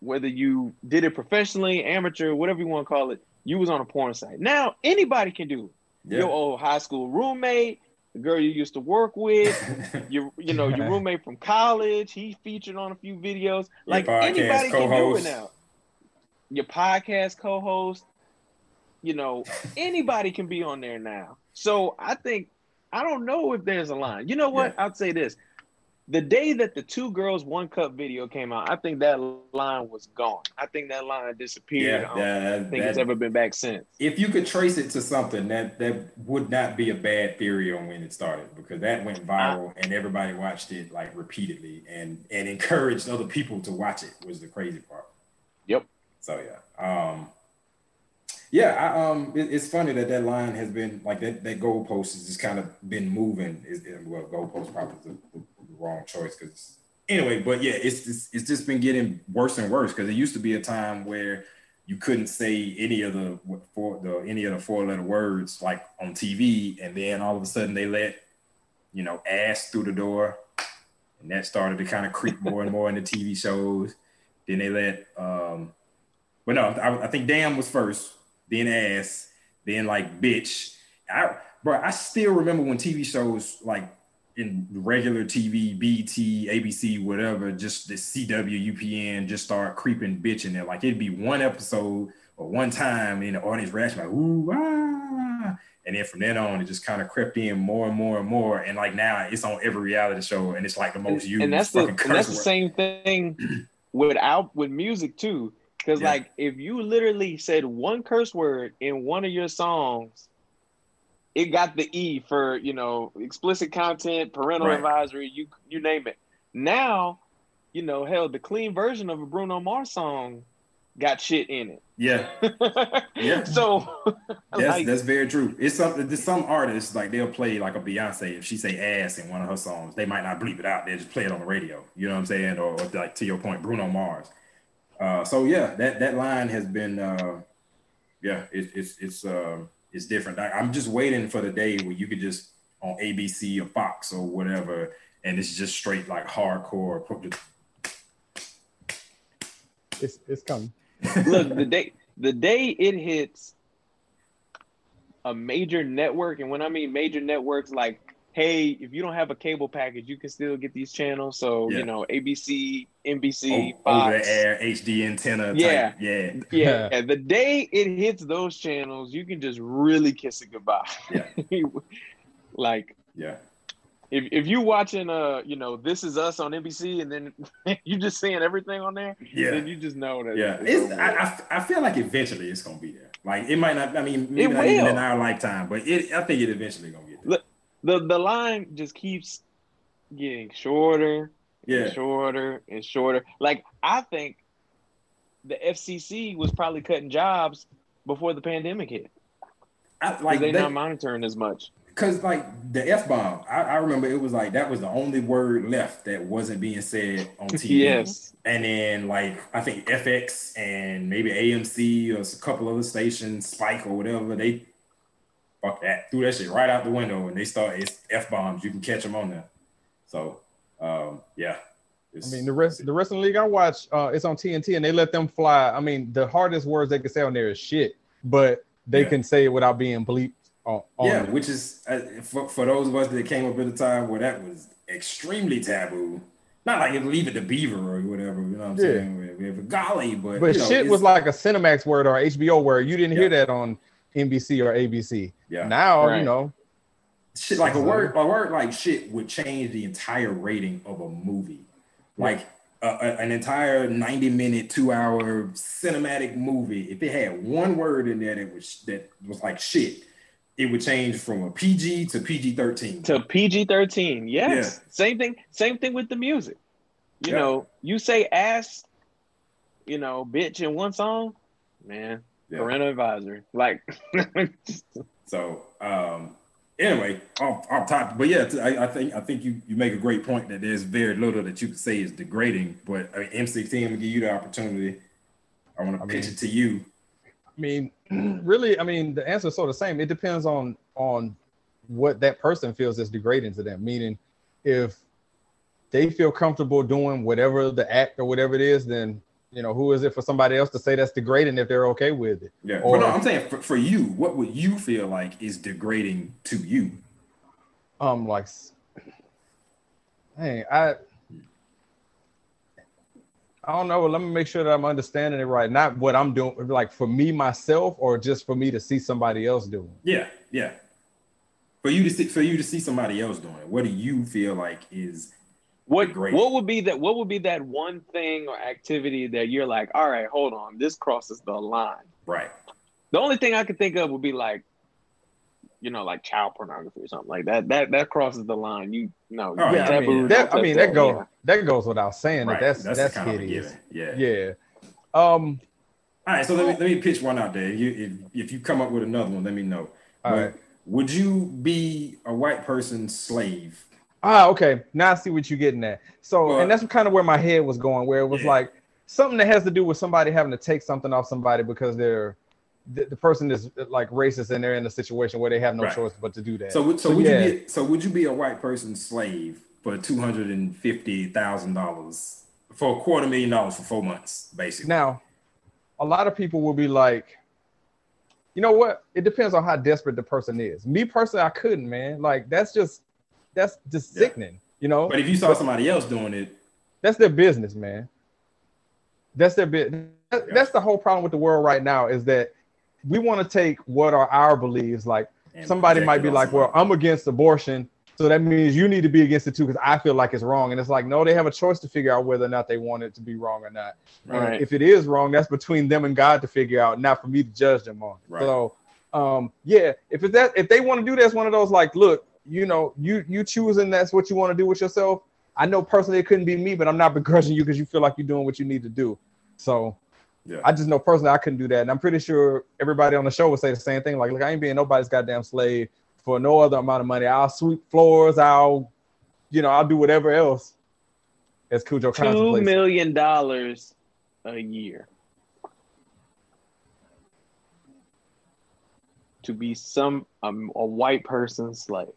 whether you did it professionally, amateur, whatever you want to call it, you was on a porn site. Now anybody can do it. Yeah. Your old high school roommate, the girl you used to work with, your you know your roommate from college he featured on a few videos like anybody can do it now your podcast co-host you know anybody can be on there now so i think i don't know if there's a line. You know what? I'll say this. The day that the two girls one cup video came out i think that line was gone. I think that line disappeared. Yeah. i don't that- think it's ever been back since. If you could trace it to something that that would not be a bad theory on when it started because that went viral and everybody watched it like repeatedly and and encouraged other people to watch it was the crazy part. Yep. so yeah um yeah I, um it- it's funny that that line has been like that that goalpost has just kind of been moving is well goalpost probably the, the, the wrong choice because anyway but yeah it's just it's just been getting worse and worse because it used to be a time where you couldn't say any of the four the any of the four letter words like on TV, and then all of a sudden they let you know ass through the door, and that started to kind of creep more and more into TV shows. Then they let, um, but no, I, I think damn was first, then ass, then like bitch. I bro, I still remember when TV shows like in regular TV, BT, ABC, whatever, just the CW, UPN just start creeping bitch in there. Like it'd be one episode or one time and the audience reaction like, ooh, ah. And then from then on, it just kind of crept in more and more and more. And like now it's on every reality show and it's like the most used and that's the and that's the same thing without with music too. Because Yeah. like if you literally said one curse word in one of your songs, it got the E for you know explicit content, parental Right. advisory, you you name it. Now, you know, hell, the clean version of a Bruno Mars song got shit in it. Yeah, Yeah. So that's, like, that's very true. It's something. There's some artists like they'll play like a Beyonce. If she say ass in one of her songs, they might not bleep it out. They just play it on the radio. You know what I'm saying? Or, or like to your point, Bruno Mars. Uh, so yeah, that that line has been. Uh, yeah, it, it's it's um it's different. I, I'm just waiting for the day where you could just on ABC or Fox or whatever, and it's just straight like hardcore. put the- It's it's coming. look the day the day it hits a major network and when i mean major networks like hey if you don't have a cable package you can still get these channels so Yeah. you know abc nbc o- over Fox. the air HD antenna. Type. Yeah. yeah, yeah the day it hits those channels you can just really kiss it goodbye Yeah. like yeah. if, if you watching uh you know this is us on nbc and then you just seeing everything on there Yeah. then you just know that Yeah, it's it's, I. I, I feel like eventually it's gonna be there. Like it might not. I mean, maybe It not even in our lifetime, but it. I think it eventually gonna get there. Look, the the line just keeps getting shorter Yeah, and shorter and shorter. Like I think the FCC was probably cutting jobs before the pandemic hit. I, Like they're they, not monitoring as much. Cause like the f bomb, I, I remember it was like that was the only word left that wasn't being said on TV. Yes. And then like I think FX and maybe AMC or a couple other stations, Spike or whatever, they fuck that threw that shit right out the window and they start it's f bombs. You can catch them on there. So um, yeah. I mean, the rest the wrestling league I watch, uh, it's on TNT, and they let them fly. I mean, the hardest words they can say on there is shit, but they Yeah. can say it without being bleeped on. on yeah, it. which is uh, for, for those of us that came up at a time where that was extremely taboo. Not like you leave it to Beaver or whatever, you know what I'm Yeah. saying? We- we have a golly, but But you know, shit was like a Cinemax word or HBO word. You didn't hear that on NBC or ABC. yeah. Now Right. you know. shit like a word a word like shit would change the entire rating of a movie like a, a- an entire 90 minute two hour cinematic movie if it had one word in there that was that was like shit it would change from a pg to pg-13 To PG thirteen. Yes. Same thing. Same thing with the music. You Yeah. know, you say ass, you know, bitch in one song, man. Yeah. Parental advisor. Like so um anyway off, off topic but yeah I, I think i think you you make a great point that there's very little that you could say is degrading but I mean, m16 will give you the opportunity i want to I pitch mean- it to you I mean, really, I mean, the answer is sort of the same. It depends on on what that person feels is degrading to them. Meaning, if they feel comfortable doing whatever the act or whatever it is, then you know, who is it for somebody else to say that's degrading if they're okay with it? Yeah, Or- but no, I'm saying for, for you, what would you feel like is degrading to you? Um, like, hey, I. I don't know. Let me make sure that I'm understanding it right. Not what I'm doing, like for me myself, or just for me to see somebody else doing. Yeah, yeah. For you to see, for you to see somebody else doing it, what do you feel like is what Great. what would be that what would be that one thing or activity that you're like, all right, hold on, this crosses the line. right? The only thing I could think of would be like, you know, like child pornography or something like that. That that crosses the line. You know, Oh, yeah, I mean, don't that, I mean that goes yeah. that goes without saying Right. that that's that's, kind of hideous. Yeah. Yeah. Um. All right. So let me let me pitch one out there. If You, if if you come up with another one, let me know. All But right. Would you be a white person's slave? Ah, okay. Now I see what you're getting at. So, Well- and that's kind of where my head was going, where it was Yeah. like something that has to do with somebody having to take something off somebody because they're the, the person is like racist and they're in a situation where they have no Right. choice but to do that. So would so, So, would yeah. you be so would you be a white person's slave for two hundred and fifty thousand dollars for a quarter million dollars for four months, basically? Now, a lot of people will be like, you know what? It depends on how desperate the person is. Me personally, I couldn't, man. Like that's just that's just Yeah. sickening. You know, But if you saw somebody else doing it, that's their business, man. That's their business. That's the whole problem with the world right now is that we want to take what are our beliefs. Like and somebody might be like, "Well, I'm against abortion." So that means you need to be against it too because I feel like it's wrong. And it's like, no, they have a choice to figure out whether or not they want it to be wrong or not. And Right. if it is wrong, that's between them and God to figure out, not for me to judge them on. Right. So, um, yeah, if it's that, if they want to do that, it's one of those like, look, you know, you you choosing that's what you want to do with yourself. I know personally it couldn't be me, but I'm not begrudging you because you feel like you're doing what you need to do. So Yeah. I just know personally I couldn't do that, and I'm pretty sure everybody on the show would say the same thing. Like, look, I ain't being nobody's goddamn slave for no other amount of money. I'll sweep floors. I'll, you know, I'll do whatever else. As Khujoe Two contemplates. dollars a year to be some um, a white person's slave.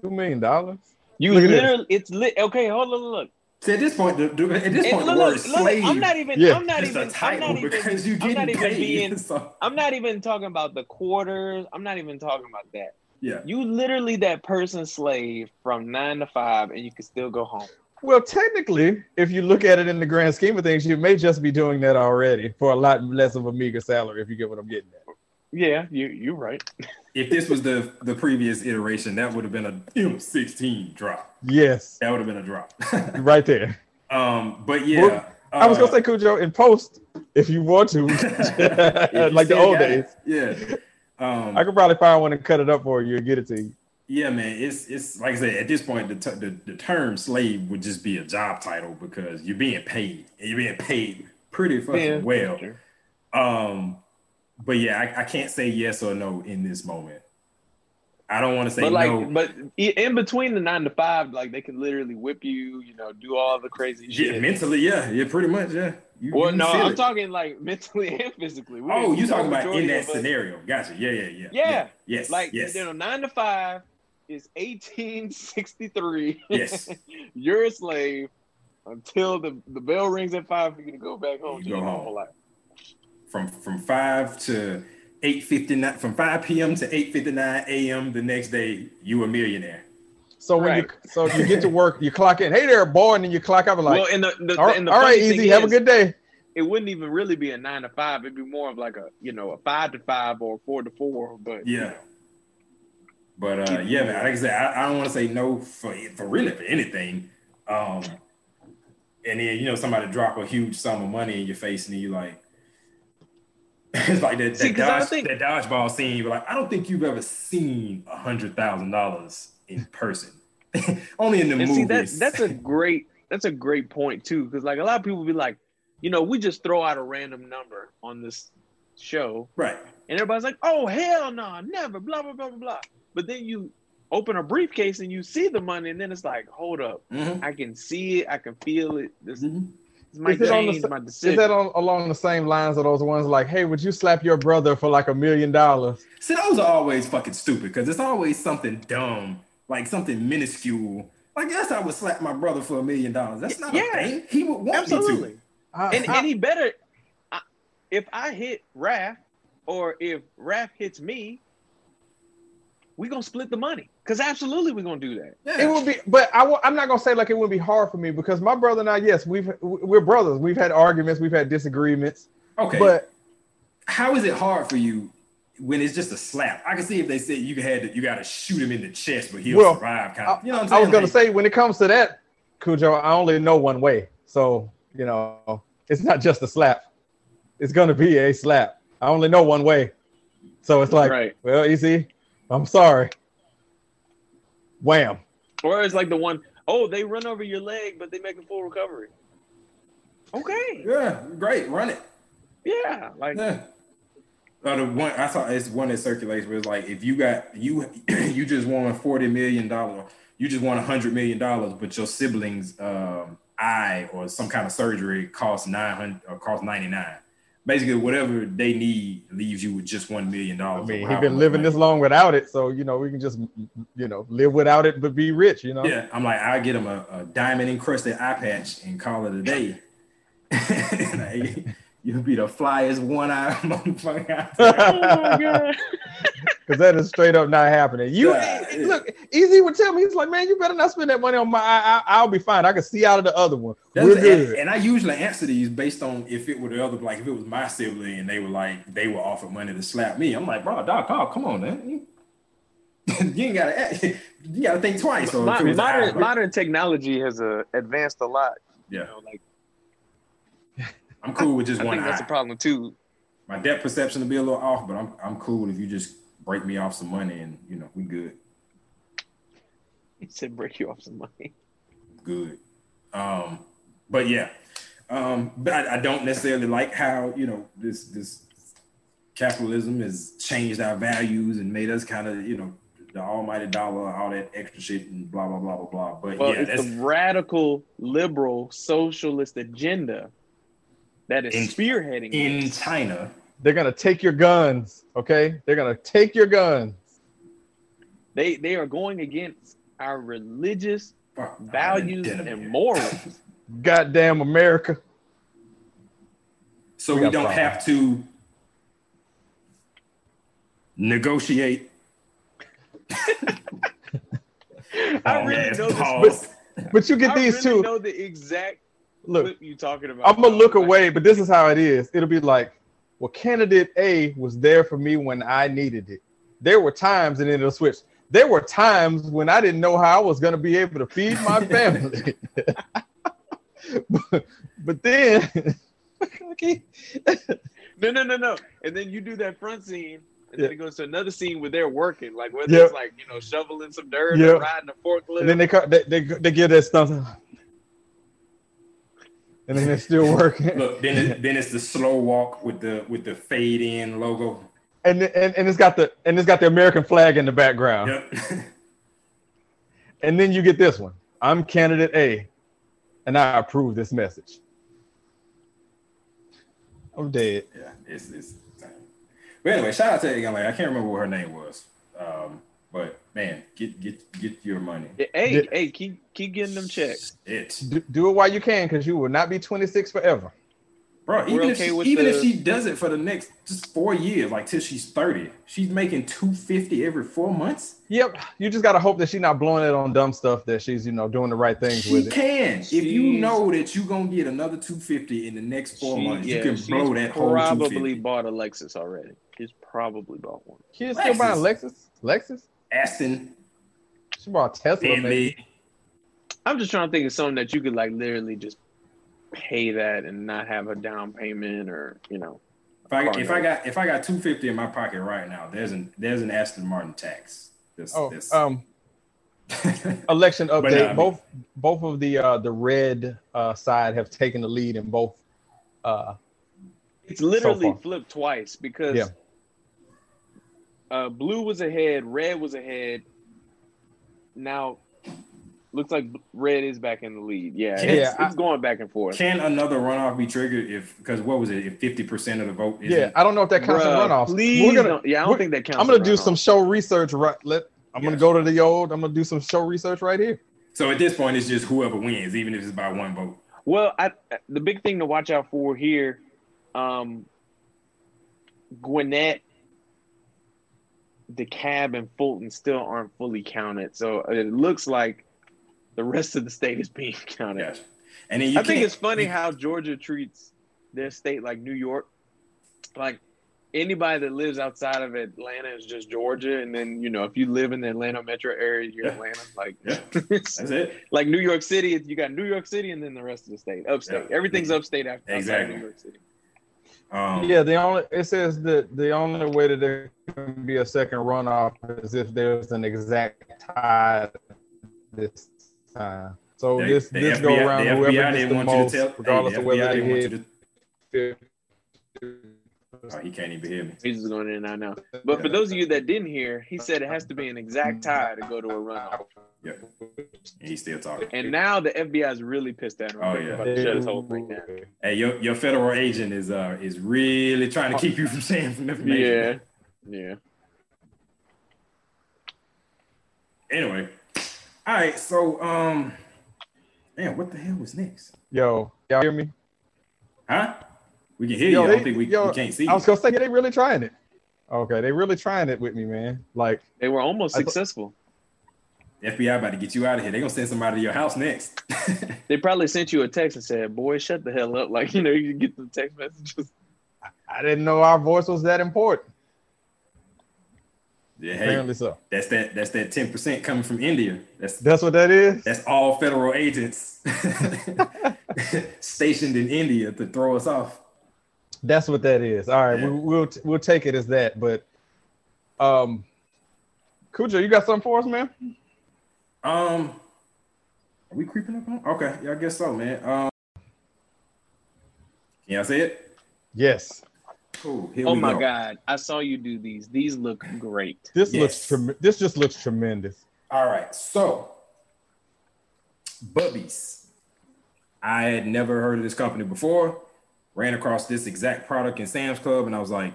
Two million dollars. You Look literally, it's lit. Okay, hold on, look. See, at this point, the, the, at this And point, the look, word look, look, slave I'm not even. Yeah. I'm not is even. a I'm title not even. because you're I'm not even paid. being- so, I'm not even talking about the quarters. I'm not even talking about that. yeah. You literally that person slave from nine to five, and you can still go home. Well, technically, if you look at it in the grand scheme of things, you may just be doing that already for a lot less of a meager salary. If you get what I'm getting at. Yeah, you you're right. If this was the the previous iteration, that would have been a M16 drop. Yes, That would have been a drop. right there. um, but yeah, Well, I was uh, gonna say, Khujoe, in post, if you want to, you like the old days, it, Yeah. Um, I could probably find one and cut it up for you and get it to you. Yeah, man, it's it's like I said. At this point, the, t- the the term slave would just be a job title because you're being paid, and you're being paid pretty fucking Yeah, well. sure. Um, but yeah, I, I can't say yes or no in this moment. I don't want to say But like, no. but in between the nine to five, like they can literally whip you, you know, do all the crazy Yeah, shit. mentally, yeah, yeah, pretty much, yeah. You, well, you no, I'm it. talking like mentally and physically. We- Oh, you talking about in that scenario? Gotcha. Yeah, yeah, yeah. Yeah. Yes. Like yes. you know, nine to five is 1863. Yes. You're a slave until the, the bell rings at five for you to go back home You to go your home. life. From from five to eight fifty nine, from five p.m. to eight fifty nine a.m. the next day, you a millionaire. So when Right. you so you get to work, you clock in. Hey there, boy, and then you clock out. Like, well, and the, the, all, and the all right, funny thing easy. Have a good day. It wouldn't even really be a nine to five. It'd be more of like a you know a five to five or a four to four. But you Yeah. know, But uh, yeah, man. Like I said, I, I don't want to say no for for really for anything. Um, and then you know somebody drop a huge sum of money in your face, and then you like, it's like that See, that, I dodge, think- that dodgeball scene. You're like, I don't think you've ever seen a hundred thousand dollars in person. Only in the and movies. see that that's a great that's a great point too because like a lot of people be like, you know, we just throw out a random number on this show right. And everybody's like, oh, hell no, never, blah, blah, blah, blah, blah. But then you open a briefcase and you see the money, and then it's like, hold up, Mhm. I can see it, I can feel it. This, Mhm. This might Is it the change s- my Is that on, along the same lines of those ones like, hey, would you slap your brother for like a million dollars? See, those are always fucking stupid because it's always something dumb, like something minuscule. Like, yes, I would slap my brother for a million dollars. That's not Yeah. a thing. He would want Absolutely. me I- And, I- and he better, I, if I hit Raph or if Raph hits me, we going to split the money. Because absolutely we're going to do that. Yeah. It would be, but I w- I'm not gonna say like it would be hard for me because my brother and I, yes, we've we're brothers. We've had arguments, we've had disagreements, okay. but how is it hard for you when it's just a slap? I can see if they said you had to, you got to shoot him in the chest, but he'll Well, survive. Kind I, of. You know what I'm saying? I was gonna Like, say when it comes to that, Khujoe, I only know one way. So you know, it's not just a slap. It's gonna be a slap. I only know one way. So it's like, Right. well, easy. I'm sorry. Wham. Or it's like the one, oh, they run over your leg, but they make a full recovery. Okay. Yeah, great, run it. Yeah. Like, Yeah. Uh, the one I saw it's one that circulates where it's like if you got you you just won forty million dollars, you just won hundred million dollars, but your siblings um eye or some kind of surgery costs nine hundred or costs ninety nine. Basically, whatever they need leaves you with just one million dollars. I dollars. mean, he's been living this long without it, so you know we can just you know live without it but be rich. You know. Yeah, I'm like, I get him a, a diamond encrusted eye patch and call it a day. Like, You'll be the flyest one eye motherfucker. out oh my God. Because that is straight up not happening. You Yeah, yeah. look, Easy would tell me, he's like, man, you better not spend that money on my. I, I, will be fine. I can see out of the other one. That's We're good. And, and I usually answer these based on if it were the other, like if it was my sibling and they were like they were offered money to slap me. I'm like, bro, dog, call, come on, man. you ain't gotta, act- you gotta think twice. Or if it Mo- was I, modern, modern technology has uh, advanced a lot. yeah, You know, like I'm cool with just I one think that's a problem too. My depth perception will be a little off, but I'm I'm cool if you just break me off some money and you know we good, He said break you off some money. good. Um, but yeah, um, but I, I don't necessarily like how you know this this capitalism has changed our values and made us kind of you know the almighty dollar, all that extra shit and blah blah blah blah blah. But Well, yeah, that's it's the radical liberal socialist agenda that is In- spearheading in this. China. They're gonna take your guns. Okay, they're gonna take your guns. They they are going against our religious values and morals. Goddamn America. So We we, don't problems. have to negotiate. I Oh, really man, know this. pause. But you get I these really two. know the exact Look, you talking about. I'm gonna look away, but this is how it is. It'll be like, well, candidate A was there for me when I needed it. There were times, and then it'll switch. There were times when I didn't know how I was gonna be able to feed my family. but, but then, okay, No, no, no, no. And then you do that front scene, and Yeah. then it goes to another scene where they're working, like whether Yeah. it's like you know shoveling some dirt Yeah. or riding a forklift. and then they cut, they, they they give that stuff. And then it's still working. Look, then it, then it's the slow walk with the with the fade in logo. and, and and it's got the and it's got the American flag in the background. Yep. And then you get this one. I'm candidate A, and I approve this message. I'm dead. yeah, it's it's. But anyway, shout out to young lady. I can't remember what her name was. Um, but man, get get get your money. Hey, Did- hey, keep keep getting them checks. It, Do, do it while you can, because you will not be 26 forever. bro. We're Even if she, with even if she does it for the next just four years, like till she's thirty, she's making two fifty every four months. Yep. You just gotta hope that she's not blowing it on dumb stuff. That she's you know doing the right things She with it. can. If you know that you're gonna get another two fifty in the next four She- months, yeah, you can blow that whole two probably bought a Lexus already. She's probably bought one. Kids still buying Lexus. Lexus. Aston, She bought Tesla. Maybe. Bentley. I'm just trying to think of something that you could like literally just pay that and not have a down payment or you know. If I if I got if I got two fifty in my pocket right now, there's an there's an Aston Martin tax. This, Oh, this. um, election update. nah, I mean- both both of the uh the red uh side have taken the lead in both. Uh, It's literally far. flipped twice because Yeah. Uh, blue was ahead, red was ahead. Now looks like red is back in the lead. Yeah, Yeah, it's, I- it's going back and forth. Can another runoff be triggered if because what was it if fifty percent of the vote? Isn't, yeah, I don't know if that counts as Bruh, runoffs. Please We're gonna, don't. Yeah, I don't think that counts. I'm gonna do runoff. some show research. Right, let I'm gonna go to the old. I'm gonna do some show research right here. So at this point, it's just whoever wins, even if it's by one vote. Well, I, the big thing to watch out for here, um, Gwinnett, DeKalb, and Fulton still aren't fully counted. So it looks like the rest of the state is being counted. Gotcha. And I think it's funny how Georgia treats their state like New York. Like anybody that lives outside of Atlanta is just Georgia, and then you know if you live in the Atlanta metro area, you're Yeah. Atlanta. Like Yeah. That's it. like New York City. You got New York City, and then the rest of the state, upstate. Yeah. Everything's upstate after Exactly. New York City. Um, Yeah, the only it says that the only way that there can be a second runoff is if there's an exact tie this time. So the- this the this go around the whoever FBI gets didn't the want you to most, tell- hey, regardless the of whether FBI they hit. Oh, he can't even hear me. He's just going in and out now. But for those of you that didn't hear, he said it has to be an exact tie to go to a runoff. Yeah. And he's still talking. And now the FBI is really pissed at him. Oh, yeah. about to shut his whole thing down. Hey, your, your federal agent is uh is really trying to keep you from saying some Yeah, yeah. Anyway, all right. So um, man, what the hell was next? Yo, y'all hear me? Huh? We can hear Yo, you. I don't think we, yo, we can't see. I was gonna say they really trying it. Okay, they really trying it with me, man. Like They were almost I successful. FBI about to get you out of here. They're gonna send somebody to your house next. They probably sent you a text and said, "Boy, shut the hell up!" Like you know, you get the text messages. I didn't know our voice was that important. yeah, hey, Apparently so. that's that that's that ten percent coming from India. That's That's what that is. that's all federal agents stationed in India to throw us off. That's what that is. All right, Yeah. we, we'll we'll take it as that. But um, Khujoe, you got something for us, man? Um, are we creeping up on? Okay, yeah, I guess so, man. Um, can y'all say it? Yes. Cool. Here Oh we my go. god, I saw you do these. These look great. This Yes. looks trem- this just looks tremendous. All right, so Bubbies. I had never heard of this company before. Ran across this exact product in Sam's Club, and I was like,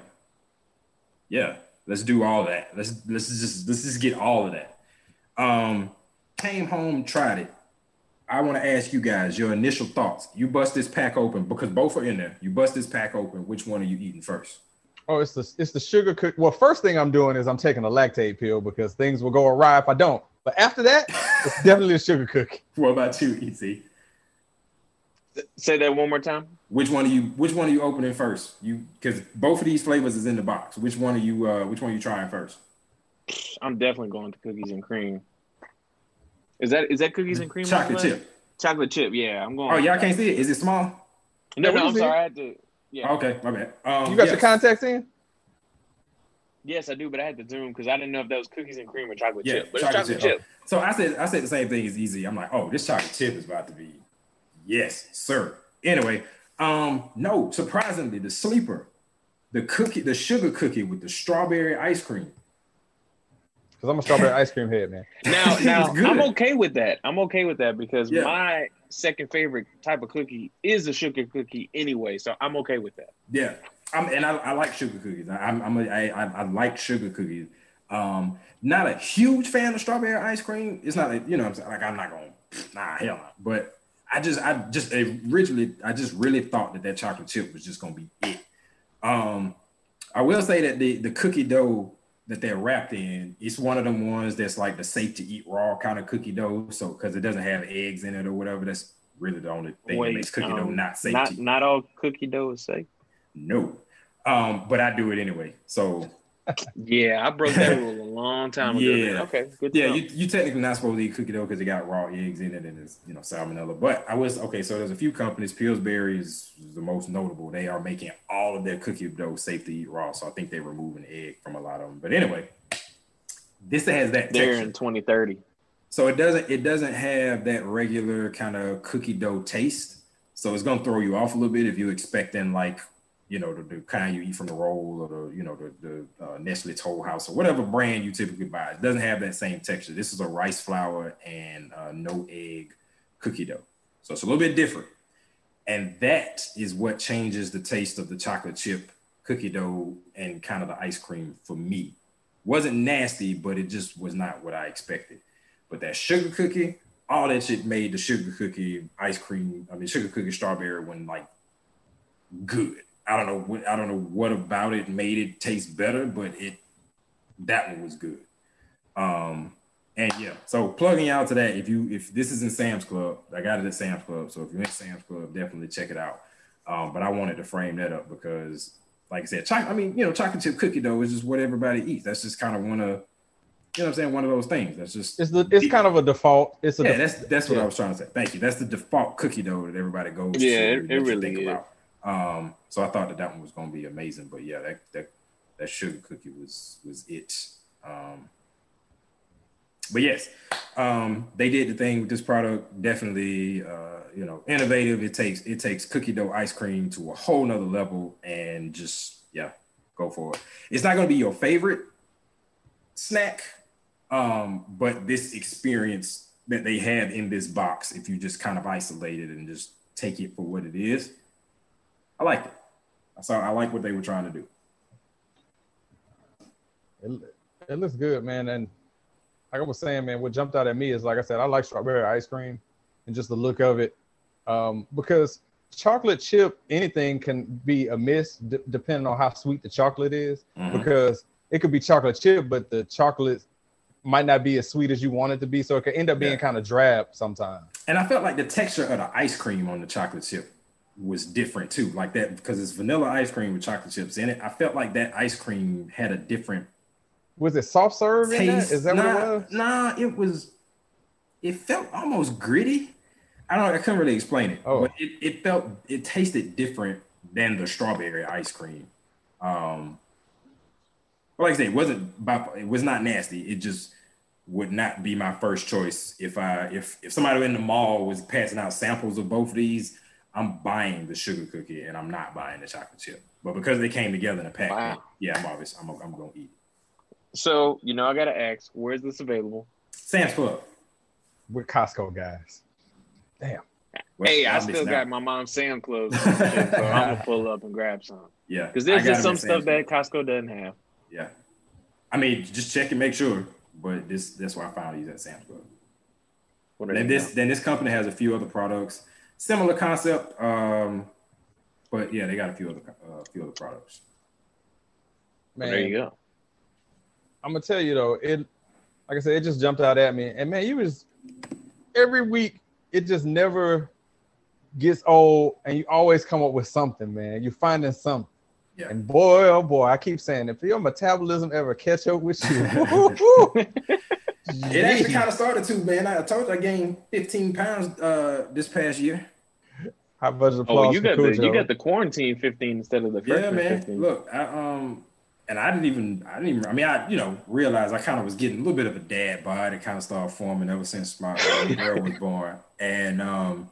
"Yeah, let's do all that. Let's let's just let's just get all of that." Um, came home, tried it. I want to ask you guys your initial thoughts. You bust this pack open because both are in there. You bust this pack open. Which one are you eating first? Oh, it's the it's the sugar cook. Well, first thing I'm doing is I'm taking a Lactaid pill because things will go awry if I don't. But after that, it's definitely a sugar cookie. What about you, Ez? Say that one more time. Which one are you? Which one are you opening first? You because both of these flavors is in the box. Which one are you? Uh, which one are you trying first? I'm definitely going to cookies and cream. Is that is that cookies and cream? Chocolate Osman? chip. Chocolate chip. Yeah, I'm going. Oh, y'all can't see it. Is it small? No, Yeah, no, I'm see sorry. it. I had to. Yeah. Okay, my bad. Um, You got yes. your contacts in? Yes, I do, but I had to zoom because I didn't know if that was cookies and cream or chocolate Yeah, chip. But chocolate it's chocolate chip. chip. So I said, I said the same thing as Ez. I'm like, oh, this chocolate chip is about to be, yes, sir. Anyway, um, no, surprisingly, the sleeper, the cookie, the sugar cookie with the strawberry ice cream. Because I'm a strawberry ice cream head, man. Now, now. I'm okay with that. I'm okay with that because Yeah. my second favorite type of cookie is a sugar cookie anyway. So I'm okay with that. Yeah, I'm, and I, I like sugar cookies. I, I'm, I'm a, I, I, I like sugar cookies. Um, not a huge fan of strawberry ice cream. It's not, like, you know, what I'm saying like I'm not going, to, nah, hell no. But I just, I just originally, I just really thought that that chocolate chip was just gonna be it. Um, I will say that the the cookie dough that they're wrapped in, it's one of them ones that's like the safe to eat raw kind of cookie dough. So because it doesn't have eggs in it or whatever, that's really the only thing Wait, that makes cookie dough um, not safe Not not all cookie dough is safe. No. Um, but I do it anyway. So Yeah, I broke that rule a long time ago. Yeah. man. Okay, good. yeah, you you technically not supposed to eat cookie dough because it got raw eggs in it and it's you know salmonella. But I was okay. So there's a few companies. Pillsbury is the most notable. They are making all of their cookie dough safe to eat raw. So I think they're removing egg from a lot of them. But anyway, this has that They're texture. in 2030. So it doesn't it doesn't have that regular kind of cookie dough taste. So it's gonna throw you off a little bit if you're expecting like you know the, the kind you eat from the roll or the you know the, the uh, Nestle Toll House or whatever brand you typically buy. It doesn't have that same texture. This is a rice flour and uh, no egg cookie dough, so it's a little bit different. And that is what changes the taste of the chocolate chip cookie dough and kind of the ice cream for me. Wasn't nasty, but it just was not what I expected. But that sugar cookie, all that shit made the sugar cookie ice cream. I mean, sugar cookie strawberry one like good. I don't know what I don't know what about it made it taste better, but it that one was good. Um, and yeah, so plugging out to that. If you if this is in Sam's Club, I got it at Sam's Club. So if you're in Sam's Club, definitely check it out. Um, but I wanted to frame that up because, like I said, chocolate. I mean, you know, chocolate chip cookie dough is just what everybody eats. That's just kind of one of, you know, what I'm saying, one of those things. That's just It's the it's kind of a default. It's a yeah, def- that's that's what yeah. I was trying to say. Thank you. That's the default cookie dough that everybody goes to. Yeah, it- it really think is. about. Um, so I thought that that one was going to be amazing, but yeah, that that that sugar cookie was was it. Um, but yes, um, they did the thing with this product. Definitely, uh, you know, innovative. It takes it takes cookie dough ice cream to a whole nother level, and just yeah, go for it. It's not going to be your favorite snack, um, but this experience that they have in this box, if you just kind of isolate it and just take it for what it is, I liked it. I saw I like what they were trying to do. It, it looks good, man. And like I was saying, man, what jumped out at me is like I said, I like strawberry ice cream and just the look of it. Um, because chocolate chip, anything can be a miss d- depending on how sweet the chocolate is. Mhm. Because it could be chocolate chip, but the chocolate might not be as sweet as you want it to be. So it could end up being Yeah. kind of drab sometimes. And I felt like the texture of the ice cream on the chocolate chip was different too, like that because it's vanilla ice cream with chocolate chips in it. I felt like that ice cream had a different Was it soft serve taste. Is that nah, what it was? Nah, it was. It felt almost gritty. I don't. I couldn't really explain it. Oh. But it, it felt. It tasted different than the strawberry ice cream. Um. but Like I said, it wasn't. by- It was not nasty. It just would not be my first choice if I if if somebody in the mall was passing out samples of both of these. I'm buying the sugar cookie and I'm not buying the chocolate chip. But because they came together in a pack, Wow. yeah, I'm obvious. I'm, I'm gonna eat. it. So you know, I gotta ask, where's this available? Sam's Club. With Costco guys. Well, hey, I still missing got out. my mom's Sam Club, so I'm gonna pull up and grab some Yeah, because there's just some stuff Sam's that Costco doesn't have. Yeah, I mean, just check and make sure. But this that's why I found these at Sam's Club. What Then this then this company has a few other products, similar concept. Um, but yeah, they got a few other uh, few other products. Man, there you go. I'm gonna tell you though, it like I said, it just jumped out at me. And man, you was every week, it just never gets old, and you always come up with something, man. You're finding something. Yeah. And boy, oh boy, I keep saying, if your metabolism ever catch up with you, woo-hoo-hoo. It actually kind of started to, man. I told you I gained 15 pounds uh, this past year. High budget Oh, applause well, you for got the you got the quarantine 15 instead of the Yeah, man. 15. Look, I um, and I didn't even, I didn't even. I mean, I you know realized I kind of was getting a little bit of a dad bod. It kind of started forming ever since my uh, girl was born, and um,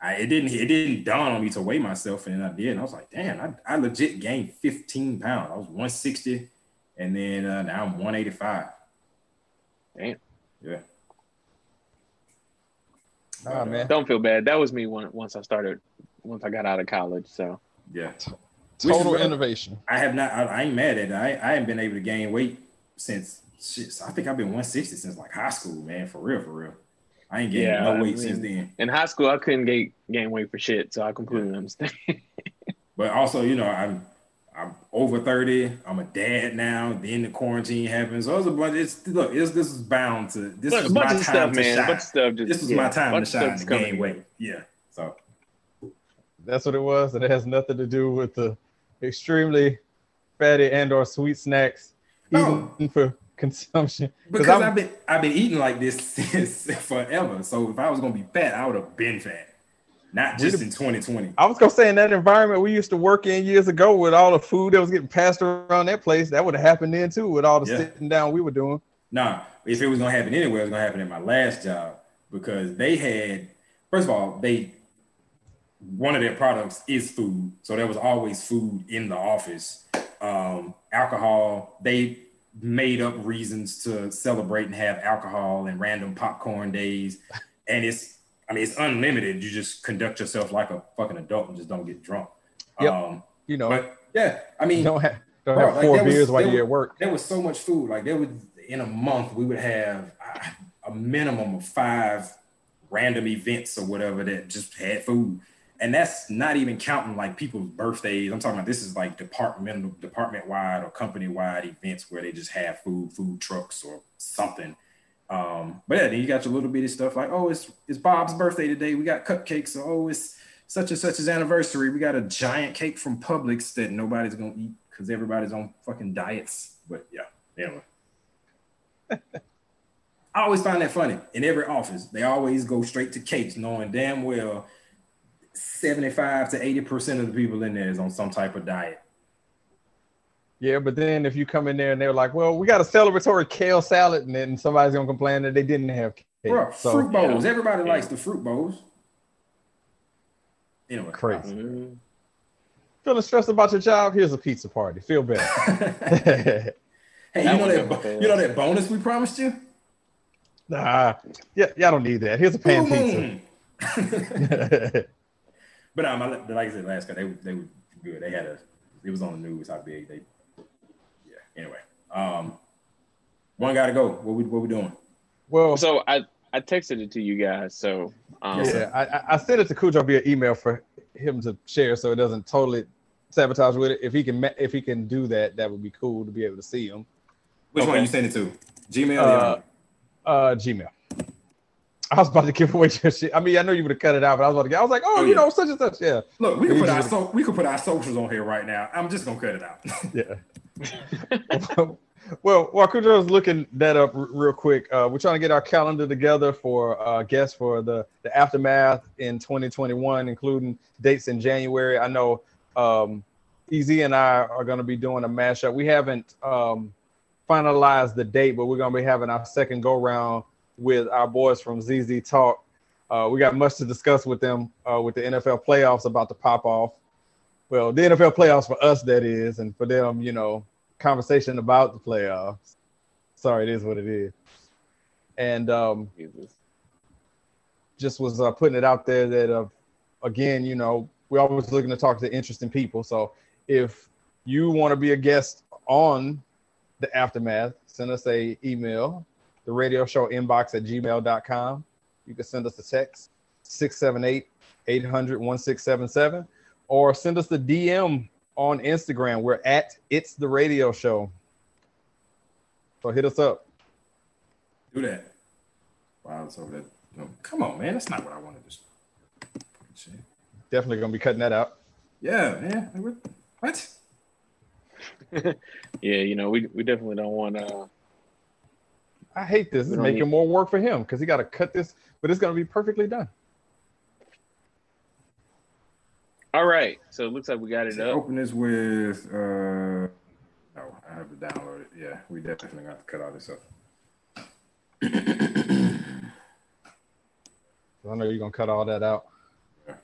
I, it didn't it didn't dawn on me to weigh myself, and I did. And I was like, damn, I, I legit gained 15 pounds. I was 160, and then uh, now I'm 185. Damn. Yeah. Nah, uh, man. Don't feel bad. That was me when, once I started, once I got out of college. So Yeah. Total Which is- innovation. I have not. I, I ain't mad at it. I, I haven't been able to gain weight since. Shit, I think I've been 160 since like high school, man. For real, for real. I ain't gained Yeah, no I weight since then. in high school, I couldn't gain gain weight for shit. So I completely understand. But also, you know, I'm I'm over 30. I'm a dad now. Then the quarantine happens. So it's a bunch. It's look. It's, this is bound to. This But is a bunch my of time stuff, to man. A shine. bunch of stuff. Just This was yeah, my time to shine stuff's to coming gain weight. Yeah. So That's what it was. And it has nothing to do with the extremely fatty and or sweet snacks No. eaten for consumption. because I've been I've been eating like this since forever. So if I was gonna be fat, I would have been fat. Not just in 2020. I was gonna say in that environment we used to work in years ago with all the food that was getting passed around that place, that would have happened then too with all the Yeah. sitting down we were doing. Nah, if it was gonna happen anywhere, it was gonna happen at my last job because they had first of all, they one of their products is food. So there was always food in the office. Um, alcohol, they made up reasons to celebrate and have alcohol and random popcorn days. And it's I mean it's unlimited. You just conduct yourself like a fucking adult and just don't get drunk. Yep. Um You know, but yeah, I mean don't have don't Bro, have like, four was- beers while you're at work. there was so much food. Like there was in a month, we would have a minimum of five random events or whatever that just had food. And that's not even counting like people's birthdays. I'm talking about this is like departmental, department wide or company wide events where they just have food, food trucks or something. Um, but yeah, then you got your little bitty stuff like, oh, it's it's Bob's birthday today. We got cupcakes. Oh, it's such and such as anniversary. We got a giant cake from Publix that nobody's gonna eat because everybody's on fucking diets. But yeah, anyway. I always find that funny. In every office, they always go straight to cakes, knowing damn well 75 to 80% of the people in there is on some type of diet. Yeah, but then if you come in there and they're like, "Well, we got a celebratory kale salad," and then somebody's gonna complain that they didn't have kale. Bro, so fruit bowls. yeah. Everybody Yeah. likes the fruit bowls. Anyway. Crazy. Mhm. feeling stressed about your job? Here's a pizza party. Feel better. hey, you That know that bo- you know that bonus we promised you? nah, yeah, y'all don't need that. Here's a pan Blue pizza. But um, I, like I said last guy, they they were good. They had a it was on the news how big they. Yeah. Anyway, um, one got to go. What we what we doing? well, So I I texted it to you guys. So um, yeah, I, I- I sent it to Khujoe via email for him to share, so it doesn't totally sabotage with it. If he can, if he can do that, that would be cool to be able to see him. Which Okay. one you send it to? Gmail. Uh, Uh, Gmail. I was about to give away your shit. I mean, I know you would have cut it out, but I was about to get. I was like, oh, Oh, you yeah. know, such and such. Yeah, Look, we can put our so we can put our socials on here right now. I'm just gonna cut it out. yeah. well, while Khujoe is looking that up r- real quick, uh, we're trying to get our calendar together for uh, guests for the the aftermath in 2021, including dates in January. I know um, Ez and I are going to be doing a mashup. We haven't um, finalized the date, but we're going to be having our second go round with our boys from ZZ Talk. Uh, we got much to discuss with them uh, with the NFL playoffs about to pop off. Well, the NFL playoffs for us, that is, and for them, you know, conversation about the playoffs. Sorry, it is what it is. And um, just was uh, putting it out there that, uh, again, you know, we're always looking to talk to interesting people. So if you want to be a guest on the aftermath, send us a email, the radio show inbox at gmail.com. You can send us a text, 678 800 1677, or send us a DM on Instagram. We're at It's the Radio Show. So hit us up. Do that. Wow, it's over there. Come on, man. That's not what I wanted to. Shit. Definitely going to be cutting that out. Yeah, man. Like, what- What? Yeah, you know, we we definitely don't want to. I hate this. We It's making more work for him because he got to cut this, but it's going to be perfectly done. All right, so it looks like we got it up. Open this with. uh No, I have to download it. Yeah, we definitely got to cut all this up. I know you're going to cut all that out. Yeah.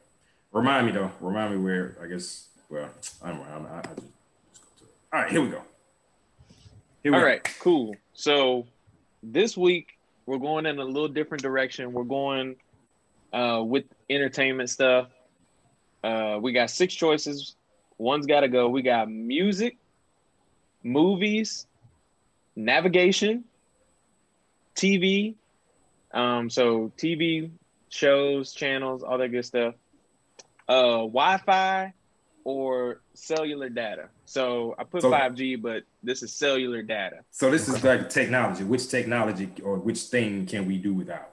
Remind me though. Remind me where. I guess. Well, I'm. I'm I, I just, just go to it. All right, here we go. Here we All go. right, cool. So this week we're going in a little different direction. We're going uh, with entertainment stuff. Uh, we got six choices. One's got to go. We got music, movies, navigation, TV. Um, so TV shows, channels, all that good stuff. Uh, Wi-Fi or cellular data. So I put So- 5G, but this is cellular data. So this is like technology. Which technology or which thing can we do without?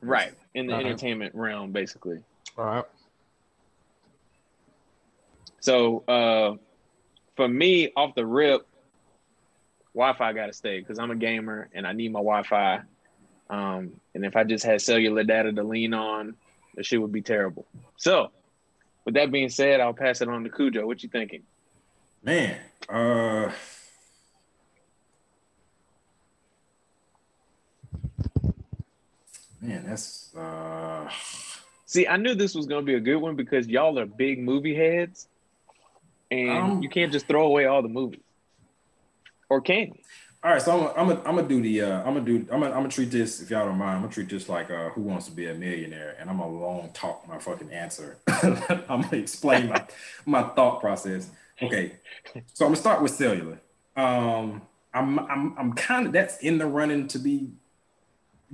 Right. In the Uh-huh. entertainment realm, basically. All right. So uh for me, off the rip, Wi-Fi gotta stay because I'm a gamer and I need my Wi-Fi. Um, and if I just had cellular data to lean on, the shit would be terrible. So with that being said, I'll pass it on to Khujoe. What you thinking? Man, uh, man, that's uh, See, I knew this was gonna be a good one because y'all are big movie heads, and Um, you can't just throw away all the movies. Or can you? all right. So I'm gonna, I'm gonna, I'm gonna do the, uh, I'm gonna do, I'm gonna, I'm gonna treat this, if y'all don't mind, I'm gonna treat this like, uh, Who Wants to Be a Millionaire, and I'm gonna long talk my fucking answer. I'm gonna explain my, my thought process. Okay, so I'm gonna start with cellular. Um, I'm, I'm, I'm kind of that's in the running to be,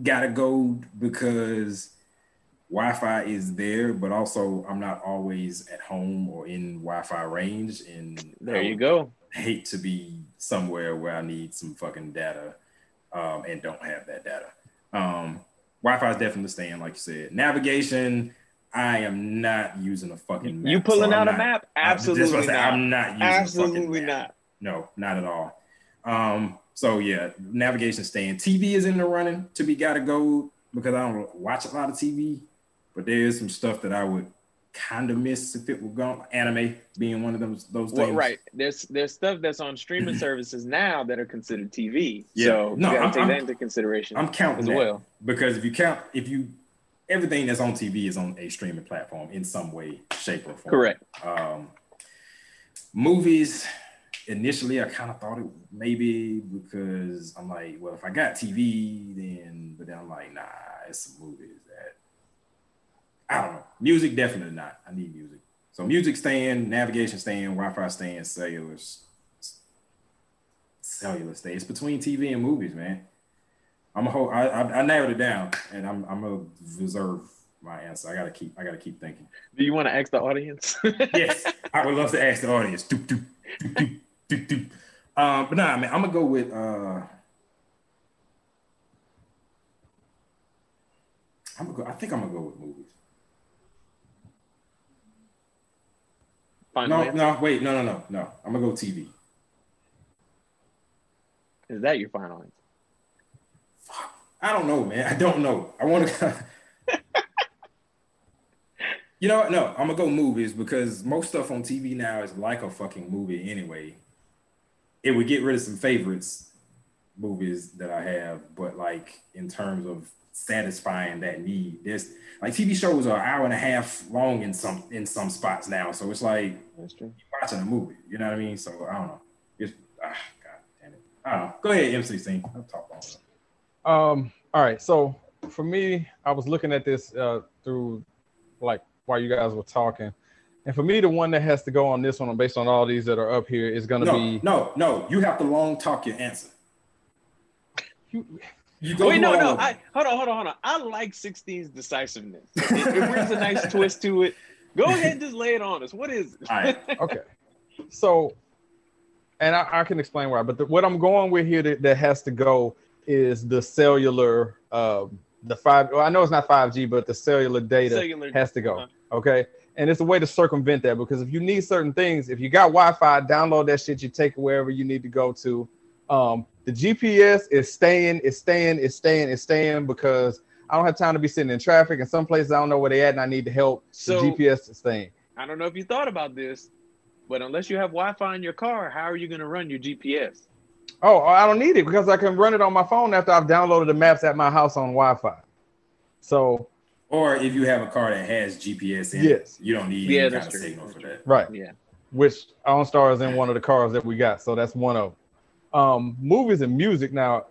gotta go because Wi-Fi is there, but also I'm not always at home or in Wi-Fi range, and There you go. hate to be somewhere where I need some fucking data um, and don't have that data. Um, Wi-Fi is definitely staying, like you said. Navigation, I am not using a fucking map. You pulling so I'm out a map? I- that's what I Absolutely said, not. I'm not using a fucking Absolutely map. not. No, not at all. Um, so yeah, navigation staying. TV is in the running to be gotta go because I don't watch a lot of TV, but there is some stuff that I would kind of miss if it were gone. Anime being one of them those things. Well, right. There's there's stuff that's on streaming services now that are considered TV. Yeah. So No, you gotta I'm- take I'm- that into consideration I'm counting as that well. because if you count, if you everything that's on TV is on a streaming platform in some way, shape, or form. Correct. Um, movies, initially, I kind of thought it maybe because I'm like, well, if I got TV, then, but then I'm like, nah, it's some movies that I don't know. Music, definitely not. I need music. So music staying, navigation staying, Wi-Fi staying, cellular, cellular stay. It's between TV and movies, man. I'm a whole. I, I, I narrowed it down, and I'm I'm gonna reserve my answer. I gotta keep. I gotta keep thinking. Do you want to ask the audience? Yes, I would love to ask the audience. Doop, doop, doop, doop, doop. Um, but nah, man, I'm gonna go with. uh I'm gonna go. I think I'm gonna go with movies. Final No, answer? no, wait, no, no, no, no. I'm gonna go TV. Is that your final answer? I don't know, man. I don't know. I want to. you know what? No, I'm gonna go movies because most stuff on TV now is like a fucking movie anyway. It would get rid of some favorites movies that I have, but like in terms of satisfying that need, there's like TV shows are an hour and a half long in some in some spots now, so it's like That's true. You're watching a movie. You know what I mean? So I don't know. It's ah, god damn it. I don't know. Go ahead, MC. I'll talk long enough. Um, all right. So for me, I was looking at this uh, through like while you guys were talking. And for me, the one that has to go on this one, based on all these that are up here, is going to no, be. no, no. You have to long talk your answer. You, You go Wait, no, no. I hold on, hold on, hold on. I like 16's decisiveness. It, it brings a nice twist to it. Go ahead and just lay it on us. What is it? All right. okay. So, and I, I can explain why, but the, what I'm going with here that, that has to go is the cellular, um, the five. Well, I know it's not 5G, but the cellular data Cellular- has to go. uh-huh. Okay. And it's a way to circumvent that because if you need certain things, if you got Wi-Fi, download that shit. You take it wherever you need to go to. Um, the GPS is staying, is staying, is staying, is staying because I don't have time to be sitting in traffic. And some places I don't know where they at, and I need the help. So- the GPS is staying. I don't know if you thought about this, but unless you have Wi-Fi in your car, how are you going to run your GPS? Oh, I don't need it because I can run it on my phone after I've downloaded the maps at my house on Wi-Fi. So Or if you have a car that has GPS in Yes. it, you don't need Yeah, any that's kind of true. signal for that. Right. Yeah. Which OnStar is in one of the cars that we got. So that's one of them. Um, movies and music now,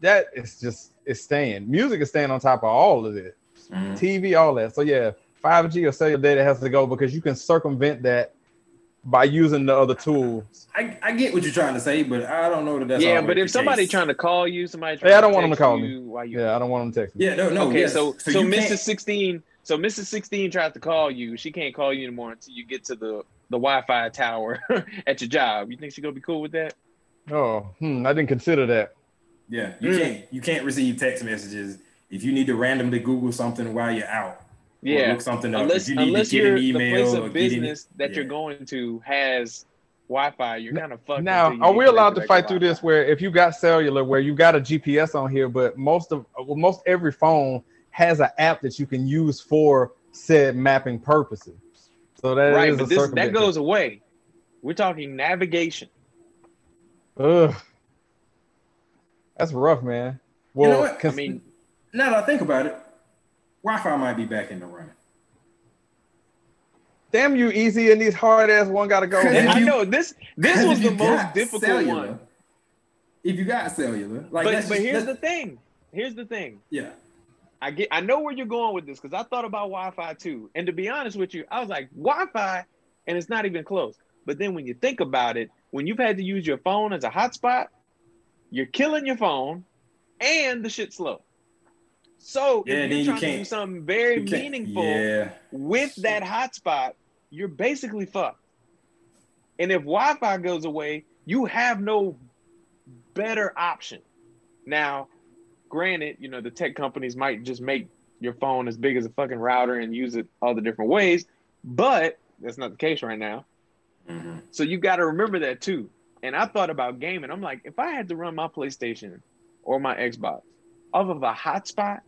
that is just it's staying. Music is staying on top of all of it. Mhm. TV, all that. So yeah, 5G or cellular data has to go because you can circumvent that by using the other tools. I, I get what you're trying to say, but I don't know that that's yeah, always but if somebody case. trying to call you, somebody Hey, I don't want them to call you While you, Yeah, I don't want them to text me. yeah, no, no, okay, yes. so so, you Mrs. can't- 16, so Mrs. 16 tries to call you. She can't call you anymore until you get to the the Wi-Fi tower at your job. You think she's gonna be cool with that? Oh, hmm, I didn't consider that. Yeah, you Mm. can't you can't receive text messages if you need to randomly Google something while you're out. or Yeah, look something up. unless if you need unless to get you're an email the place or of get any- business that you're going to has Wi-Fi, you're kind of fucked. Now, are we allowed to fight through Wi-Fi. this where if you got cellular, where you got a GPS on here, but most of well, most every phone has an app that you can use for said mapping purposes. So that Right, is but a this that goes away. We're talking navigation. Ugh. That's rough, man. Well, know what? I mean, Now that I think about it, Wi-Fi might be back in the running. damn you, Ez, and these hard ass one gotta go. If I you- know this this was the most difficult cellular- one. If you got cellular, like But but just- here's the thing. Here's the thing. yeah, I get I know where you're going with this because I thought about Wi-Fi too. And to be honest with you, I was like, Wi-Fi, and it's not even close. But then when you think about it, when you've had to use your phone as a hotspot, you're killing your phone and the shit's slow. So Yeah, if you're you trying to do something very meaningful Yeah, with that hotspot, you're basically fucked. And if Wi-Fi goes away, you have no better option. Now, granted, you know, the tech companies might just make your phone as big as a fucking router and use it all the different ways, but that's not the case right now. Mhm. So you've got to remember that too. And I thought about gaming. I'm like, if I had to run my PlayStation or my Xbox off of a hotspot,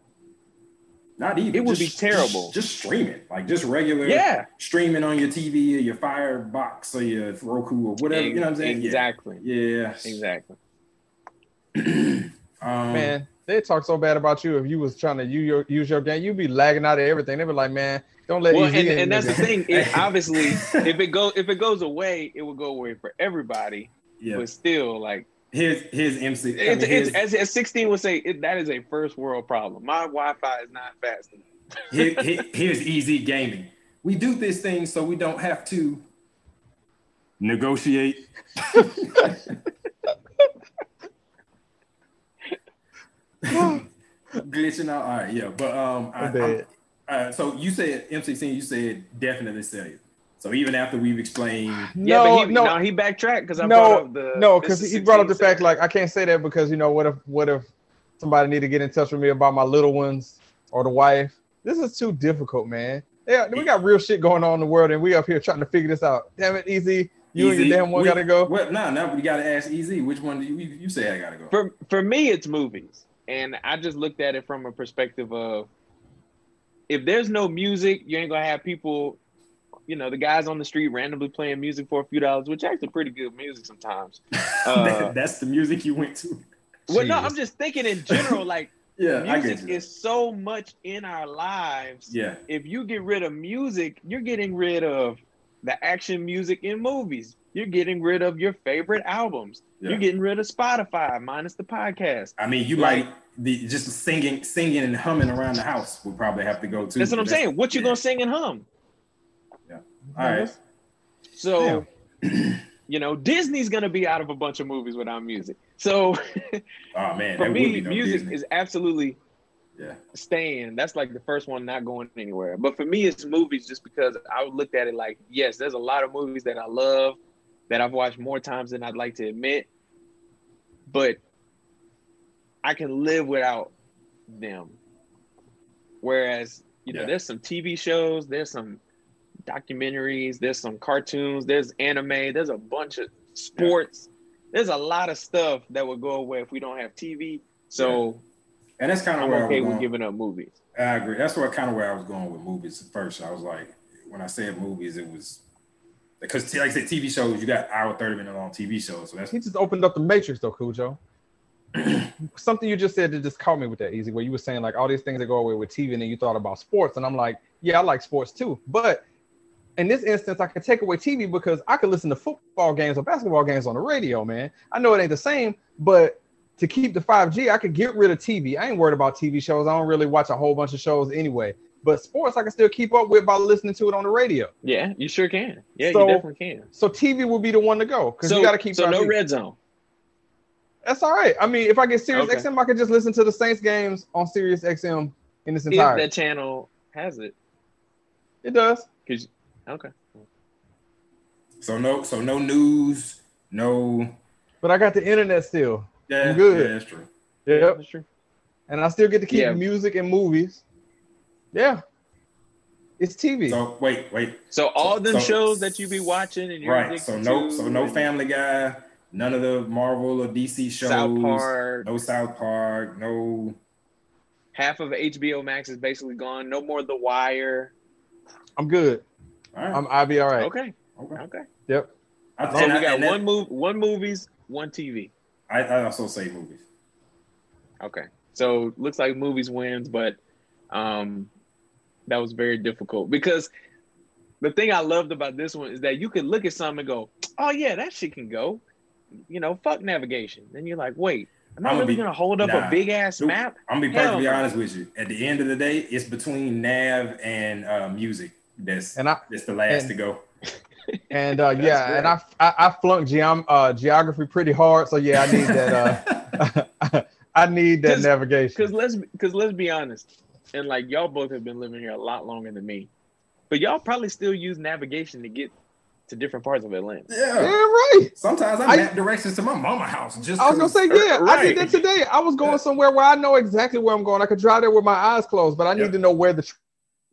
not even. It would just- be terrible. Just, just streaming, like just regular. yeah, streaming on your TV or your Firebox or your Roku or whatever. You know what I'm saying? Exactly. Yeah. Exactly. Um, man, they talk so bad about you if you was trying to use your use your game, you'd be lagging out of everything. They'd be like, man, don't let well, easy and, and that's the thing. It, obviously, if it goes if it goes away, it will go away for everybody. Yeah. But still, like Here's here's MC. I mean, it's, here's, it's, as, as sixteen would say, it, that is a first world problem. My Wi-Fi is not fast enough. here- here- here's easy gaming. We do this thing so we don't have to negotiate. Glitching out. All right, yeah, but um, I, I'm. I'm- uh, so you said M16. You said definitely cellular. So even after we've explained, Yeah, No, but he, no. no, he backtracked because I No, brought up the no, because he brought up the fact like I can't say that because you know what if what if somebody need to get in touch with me about my little ones or the wife. This is too difficult, man. Yeah, we got real shit going on in the world, and we up here trying to figure this out. Damn it, Ez. You and your damn one we- gotta go. What? No, no, you gotta ask Ez. Which one do you you, you say I gotta go? For for me, it's movies, and I just looked at it from a perspective of if there's no music, you ain't gonna have people, you know, the guys on the street randomly playing music for a few dollars, which actually pretty good music sometimes. Uh, That's the music you went to. well, no, I'm just thinking in general, like Yeah, music is so much in our lives. yeah, If you get rid of music, you're getting rid of the action music in movies. You're getting rid of your favorite albums. Yeah. You're getting rid of Spotify minus the podcast. I mean, you Like- might the just singing, singing and humming around the house would probably have to go too. That's what I'm saying. What you yeah. gonna sing and hum? All right. So, you know, Disney's gonna be out of a bunch of movies without music. So Oh man, for me, no music Disney. is absolutely yeah. staying. That's like the first one not going anywhere. But for me, it's movies just because I looked at it like, yes, there's a lot of movies that I love that I've watched more times than I'd like to admit, but I can live without them. Whereas, you know, Yeah. there's some TV shows, there's some documentaries, there's some cartoons, there's anime, there's a bunch of sports. There's a lot of stuff that would go away if we don't have TV. So And that's kind of I'm where okay I was with giving up movies. I agree. That's what kind of where I was going with movies at first. I was like, when I said movies, it was because, like I said, TV shows. You got hour thirty minute long TV shows, so that's He just opened up the Matrix though, Khujoe. something you just said that just caught me with that easy where you were saying like all these things that go away with TV and then you thought about sports and I'm like, yeah, I like sports too. But in this instance, I could take away TV because I could listen to football games or basketball games on the radio, man. I know it ain't the same, but to keep the 5G, I could get rid of TV. I ain't worried about TV shows. I don't really watch a whole bunch of shows anyway. But sports, I can still keep up with by listening to it on the radio. Yeah, you sure can. Yeah, So- you definitely can. So TV will be the one to go because So you got to keep. so no 5G. red zone. That's all right. I mean, if I get Sirius Okay. XM, I could just listen to the Saints games on Sirius XM in its If entirety. that channel has it, It does. because okay. So no, so no news, no. But I got the internet still. Yeah, I'm good. Yeah, that's true. Yep. That's true. And I still get to keep Yeah. music and movies. Yeah. It's TV. So wait, wait. So all them so- shows that you be watching and you're Right. So no, to so no Family Guy, none of the Marvel or DC shows. South Park, No South Park. No. half of HBO Max is basically gone. No more The Wire. I'm good. All right. I'm I'll be all right. Okay, okay. okay. Yep. I, So we I- got and one move, one movies, one TV. I, I also say movies. Okay. So looks like movies wins, but um that was very difficult because the thing I loved about this one is that you could look at something and go, "Oh yeah, that shit can go." You know, fuck navigation. Then you're like, "Wait, am I I'ma really be- gonna hold up nah. a big ass Nope. map?" I'm gonna be Hell perfectly honest with you. At the end of the day, it's between nav and uh, music. That's And I that's the last and- to go. and uh yeah, great. and I, I I flunked geom uh geography pretty hard. So yeah, I need that uh I need that 'Cause- navigation. Because let's because let's be honest, and like y'all both have been living here a lot longer than me, but y'all probably still use navigation to get to different parts of Atlanta. Yeah, yeah. right. Sometimes I I- map directions to my mama house. Just I was gonna say, yeah, I did that today. I was going somewhere where I know exactly where I'm going. I could drive there with my eyes closed, but I need to know where the tra-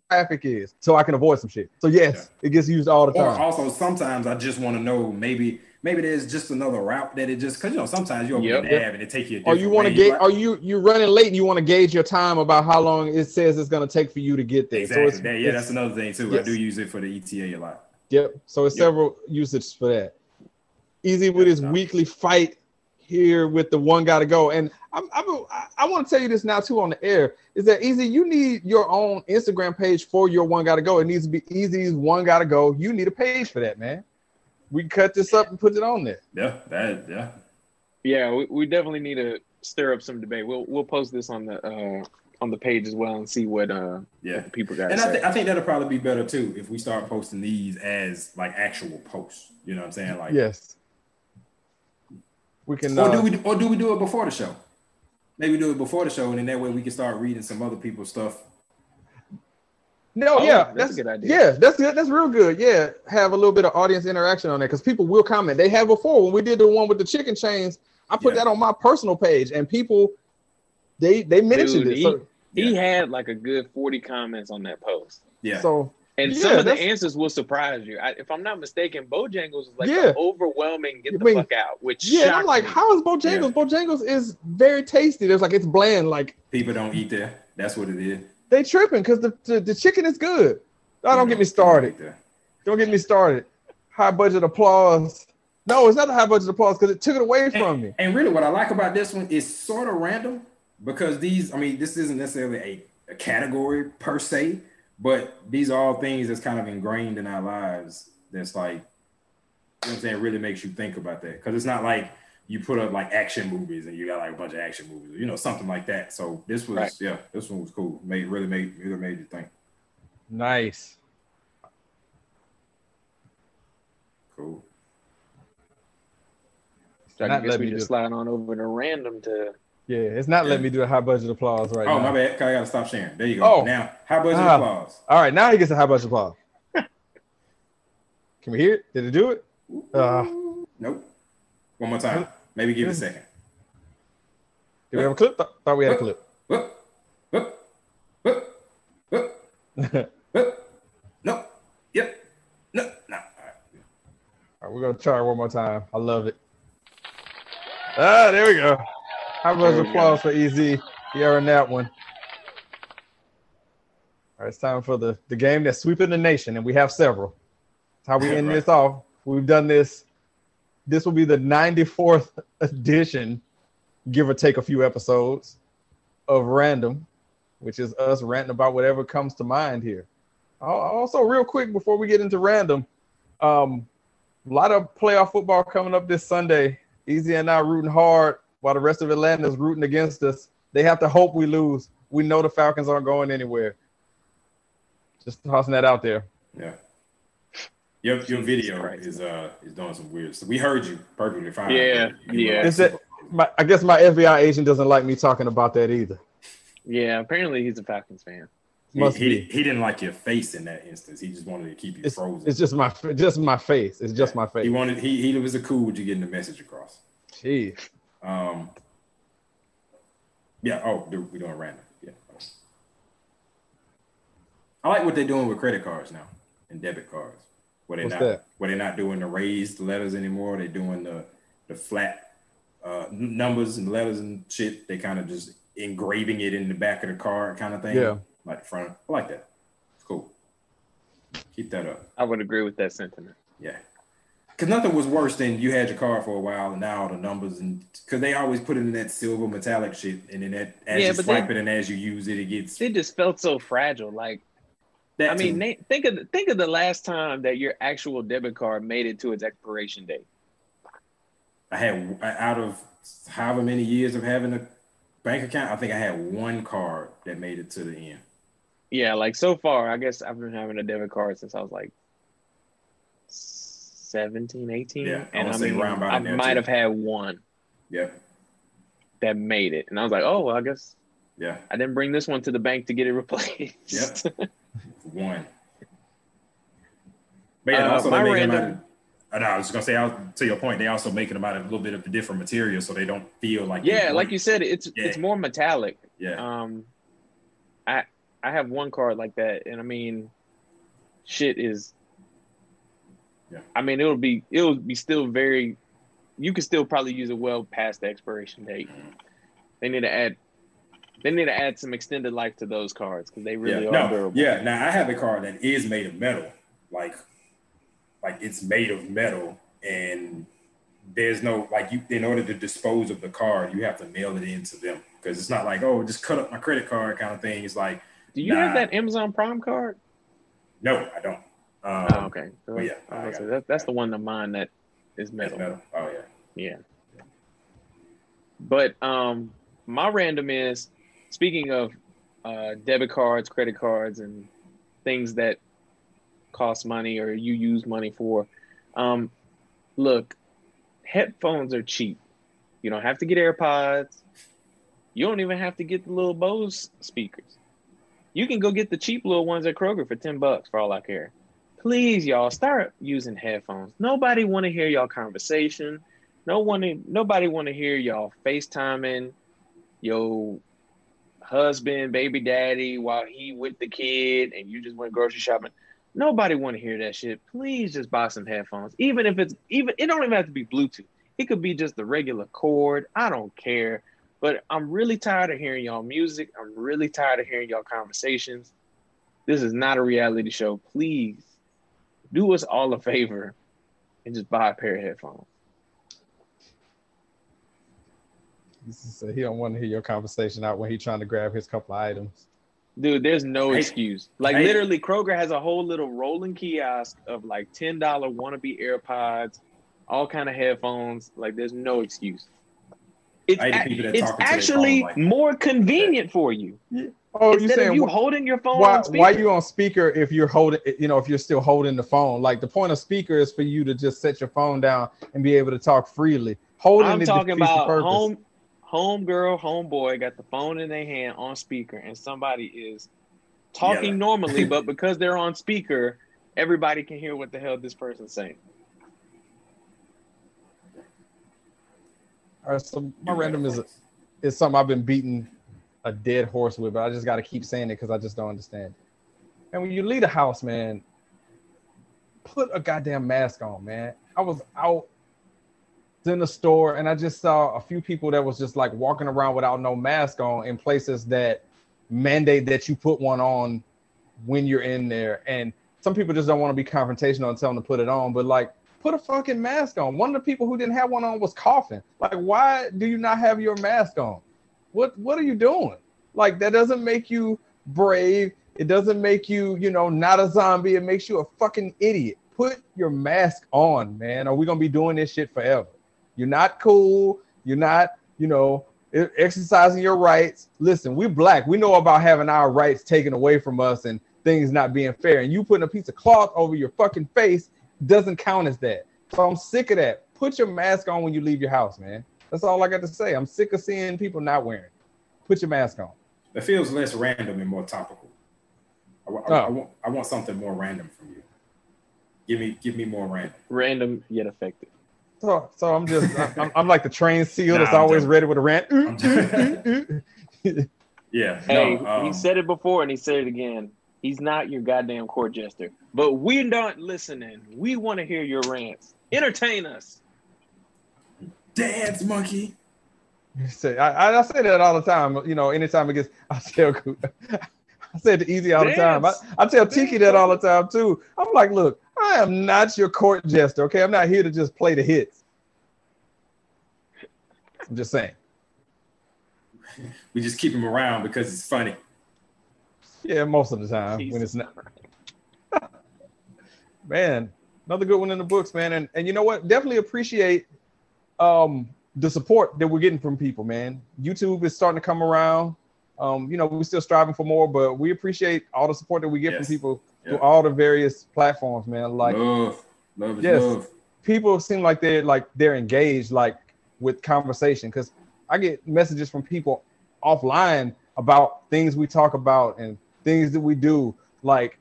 traffic is so I can avoid some shit. So yes, it gets used all the Or time. also sometimes I just want to know maybe maybe there's just another route that it just because you know sometimes you open Yep. the nav and it take you. A Or you different want to way. gauge? Like- Are you you running late and you want to gauge your time about how long it says it's going to take for you to get there? exactly. So it's, that, yeah, it's- that's another thing too. I do use it for the ETA a lot. Yep. So it's Yep. several usages for that. Ez with his Yeah. weekly fight here with the one got to go. And I'm, I'm, I- I want to tell you this now too on the air is that Ez. You need your own Instagram page for your one got to go. It needs to be Ez's one got to go. You need a page for that, man. We cut this up and put it on there. Yeah, that yeah. Yeah, we, we definitely need to stir up some debate. We'll we'll post this on the uh on the page as well and see what uh Yeah. what the people got to And I, th- I think that'll probably be better too if we start posting these as like actual posts. You know what I'm saying? Like, Yes. We can. or uh, do we or do we do it before the show? Maybe do it before the show, and then that way we can start reading some other people's stuff. No, Oh, yeah, that's a good idea. Yeah, that's good. That's real good. Yeah, have a little bit of audience interaction on that because people will comment. They have before when we did the one with the chicken chains. I put Yeah. that on my personal page, and people they they mentioned Dude, it. So, he had like a good 40 comments on that post. Yeah. so And Yeah, some of the answers will surprise you. I, if I'm not mistaken, Bojangles was like Yeah. the overwhelming get I the mean, fuck out, which yeah, and I'm shocked like, me. how is Bojangles? Bojangles is very tasty. There's like it's bland. Like People don't eat there. That's what it is. they tripping because the, the the chicken is good. Oh, don't get me started. Don't. Don't get me started. High budget applause. No, it's not a high budget applause because it took it away from me. And really, what I like about this one is sort of random because these, I mean, this isn't necessarily a, a category per se, but these are all things that's kind of ingrained in our lives. That's like, you know what I'm saying, really makes you think about that. Because it's not like you put up like action movies and you got like a bunch of action movies, you know, something like that. So this was, Right. yeah, this one was cool. Made really made really made you think. Nice. Cool. So I Not guess let we me just do- slide on over to random to Yeah, it's not letting me do a high budget applause right Oh, now. Oh, my bad. I gotta stop sharing. There you go. Oh. Now, how budget Ah. applause? All right, now he gets a high budget applause. Can we hear it? Did it do it? Uh, Nope. One more time. Maybe give it a second. did we have a clip? Thought, thought we had a clip. Whoop, whoop, whoop, whoop, whoop. No. Yep. No. No. All right. All right, we're gonna try it one more time. I love it. Ah, there we go. Budget we applause for Ez. He earned that one. All right, it's time for the, the game that's sweeping the nation, and we have several. That's how we end Right. this off. We've done this. This will be the 94th edition give or take a few episodes of random, which is us ranting about whatever comes to mind here. Also, real quick before we get into random, um, a lot of playoff football coming up this Sunday. Ez and I rooting hard while the rest of Atlanta is rooting against us. They have to hope we lose. We know the Falcons aren't going anywhere. Just tossing that out there. Yeah. Your, your video is uh is doing some weird stuff. We heard you perfectly fine. Yeah, yeah. Is it, my, I guess my FBI agent doesn't like me talking about that either. Yeah, apparently he's a Falcons fan. He, he, he, didn't like your face in that instance. He just wanted to keep you it's, frozen. It's just my just my face. It's just yeah. my face. He wanted he he was a cool with you getting the message across. Jeez. Um. Yeah. Oh, we're doing random. Yeah. I like what they're doing with credit cards now and debit cards. Where they're What's not that? where they're not doing the raised letters anymore. They're doing the the flat uh, numbers and letters and shit. They kind of just engraving it in the back of the card, kind of thing. Yeah. Like the front. I like that. It's cool. Keep that up. I would agree with that sentiment. Yeah. Because nothing was worse than you had your car for a while and now the numbers and because they always put it in that silver metallic shit and then that as Yeah, you swipe they- it and as you use it, it gets. It just felt so fragile. Like That I mean, too. Nate, think of the, think of the last time that your actual debit card made it to its expiration date. I had uh, out of however many years of having a bank account, I think I had one card that made it to the end. Yeah, like so far, I guess I've been having a debit card since I was like 17, 18. Yeah, I and I mean, I might too. have had one Yeah. that made it. And I was like, oh, well, I guess Yeah. I didn't bring this one to the bank to get it replaced. Yep. One. But yeah, Uh, also my they're making them out random- of, uh, I was gonna say I'll, to your point, they also making them out of a little bit of a different material so they don't feel like yeah, like you said, it's Yeah. it's more metallic. Yeah. Um, I I have one card like that, and I mean, shit is. Yeah. I mean, it'll be it'll be still very. You could still probably use it well past the expiration date. Mm-hmm. They need to add. They need to add some extended life to those cards because they really yeah. are No, durable. yeah. Now I have a card that is made of metal, like, like it's made of metal, and there's no like you. In order to dispose of the card, you have to mail it in to them because it's not like oh, just cut up my credit card kind of thing. It's like Do you Nah. have that Amazon Prime card? no, I don't. Um, oh, okay. but yeah, I was I gonna got say, it. that, that's the one of mine that is metal. metal. Oh yeah. Yeah. But um my random is speaking of uh debit cards, credit cards and things that cost money or you use money for. Um look, headphones are cheap. You don't have to get AirPods. You don't even have to get the little Bose speakers. You can go get the cheap little ones at Kroger for 10 bucks for all I care. Please, y'all, start using headphones. Nobody want to hear y'all conversation. No one, nobody want to hear y'all FaceTiming your husband, baby daddy, while he with the kid, and you just went grocery shopping. Nobody want to hear that shit. Please just buy some headphones. Even if it's even, it don't even have to be Bluetooth. It could be just the regular cord. I don't care. But I'm really tired of hearing y'all music. I'm really tired of hearing y'all conversations. This is not a reality show. Please do us all a favor and just buy a pair of headphones. He said he don't want to hear your conversation out when he trying to grab his couple of items. Dude, there's no Hey, excuse. Like hey. literally, Kroger has a whole little rolling kiosk of like ten dollar wannabe AirPods, all kind of headphones. Like there's no excuse. It's, I hate the ac- people that it's talk into their actually phone like- more convenient for you. Oh, you Instead of saying you wh- holding your phone. why on speaker. why you on speaker if you're holding you know if you're still holding the phone? Like the point of speaker is for you to just set your phone down and be able to talk freely. Holding I'm it talking defeats the about purpose. home home girl, home boy got the phone in their hand on speaker, and somebody is talking Yelling. normally, but because they're on speaker, everybody can hear what the hell this person's saying. All right, so my random is is something I've been beating a dead horse with, but I just got to keep saying it because I just don't understand. And when you leave the house, man, put a goddamn mask on, man. I was out in the store and I just saw a few people that was just like walking around without no mask on in places that mandate that you put one on when you're in there. And some people just don't want to be confrontational and tell them to put it on, but like put a fucking mask on. One of the people who didn't have one on was coughing. Like, why do you not have your mask on? What what are you doing? Like that doesn't make you brave. It doesn't make you, you know, not a zombie. It makes you a fucking idiot. Put your mask on, man. Are we gonna be doing this shit forever? You're not cool. You're not, you know, exercising your rights. Listen, we're black. We know about having our rights taken away from us and things not being fair. And you putting a piece of cloth over your fucking face doesn't count as that. So I'm sick of that. Put your mask on when you leave your house, man. That's all I got to say. I'm sick of seeing people not wearing. it. Put your mask on. It feels less random and more topical. I, wa- I- I Oh. want I want something more random from you. Give me give me more random. Random yet effective. So, so I'm just, I'm, I'm like the trained seal Nah, that's I'm always joking. ready with a rant. Yeah. Hey, no, um, he said it before and he said it again. He's not your goddamn court jester. But we're not listening. We want to hear your rants. Entertain us. Dance monkey. Say, I, I say that all the time. You know, anytime it gets, I tell, I say it to Ez all the time. I, I tell Tiki that all the time too. I'm like, look, I am not your court jester. Okay, I'm not here to just play the hits. I'm just saying. We just keep him around because it's funny. Yeah, most of the time when it's not. man, another good one in the books, man. And and you know what? Definitely appreciate um the support that we're getting from people, man. YouTube is starting to come around. Um, you know, we're still striving for more, but we appreciate all the support that we get Yes. from people Yeah. through all the various platforms, man. Like love, love Yes. love. people seem like they're like they're engaged like with conversation because I get messages from people offline about things we talk about and things that we do. Like,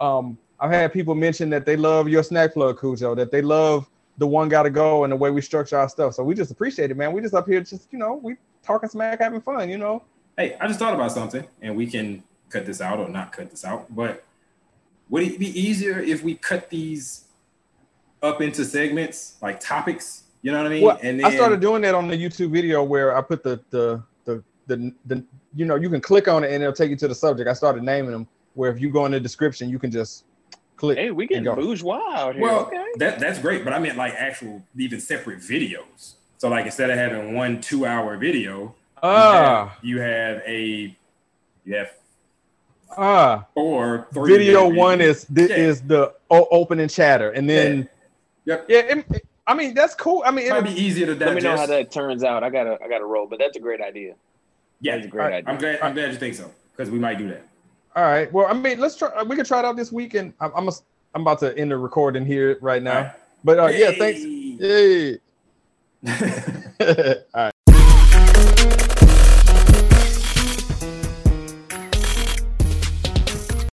um, I've had people mention that they love your snack plug, Khujoe, that they love the one gotta go and the way we structure our stuff. So we just appreciate it, man. We just up here just, you know, we talking smack, having fun, you know. Hey, I just thought about something, and we can cut this out or not cut this out. But would it be easier if we cut these up into segments, like topics? You know what I mean? Well, and I started doing that on the YouTube video where I put the the the the, the you know you can click on it and it'll take you to the subject. I started naming them where if you go in the description you can just click. Hey, we getting and go. bourgeois out here. Well, okay. that that's great, but I meant like actual, even separate videos. So like instead of having one two-hour video, you Ah have- you have a you have ah. four three Video one videos. is th- Yeah. is the o- opening chatter, and then Yep. yeah. it- I mean that's cool. I mean It might it'll- be easier to Let me know how that turns out. I gotta I gotta roll, but that's a great idea. yeah, That's a great Alright, idea. I'm glad. I'm glad you think so because we might do that. All right. Well, I mean let's try. We can try it out this week, and I'm I'm, a, I'm about to end the recording here right now. Right. But uh, yeah, thanks. Yay. all right.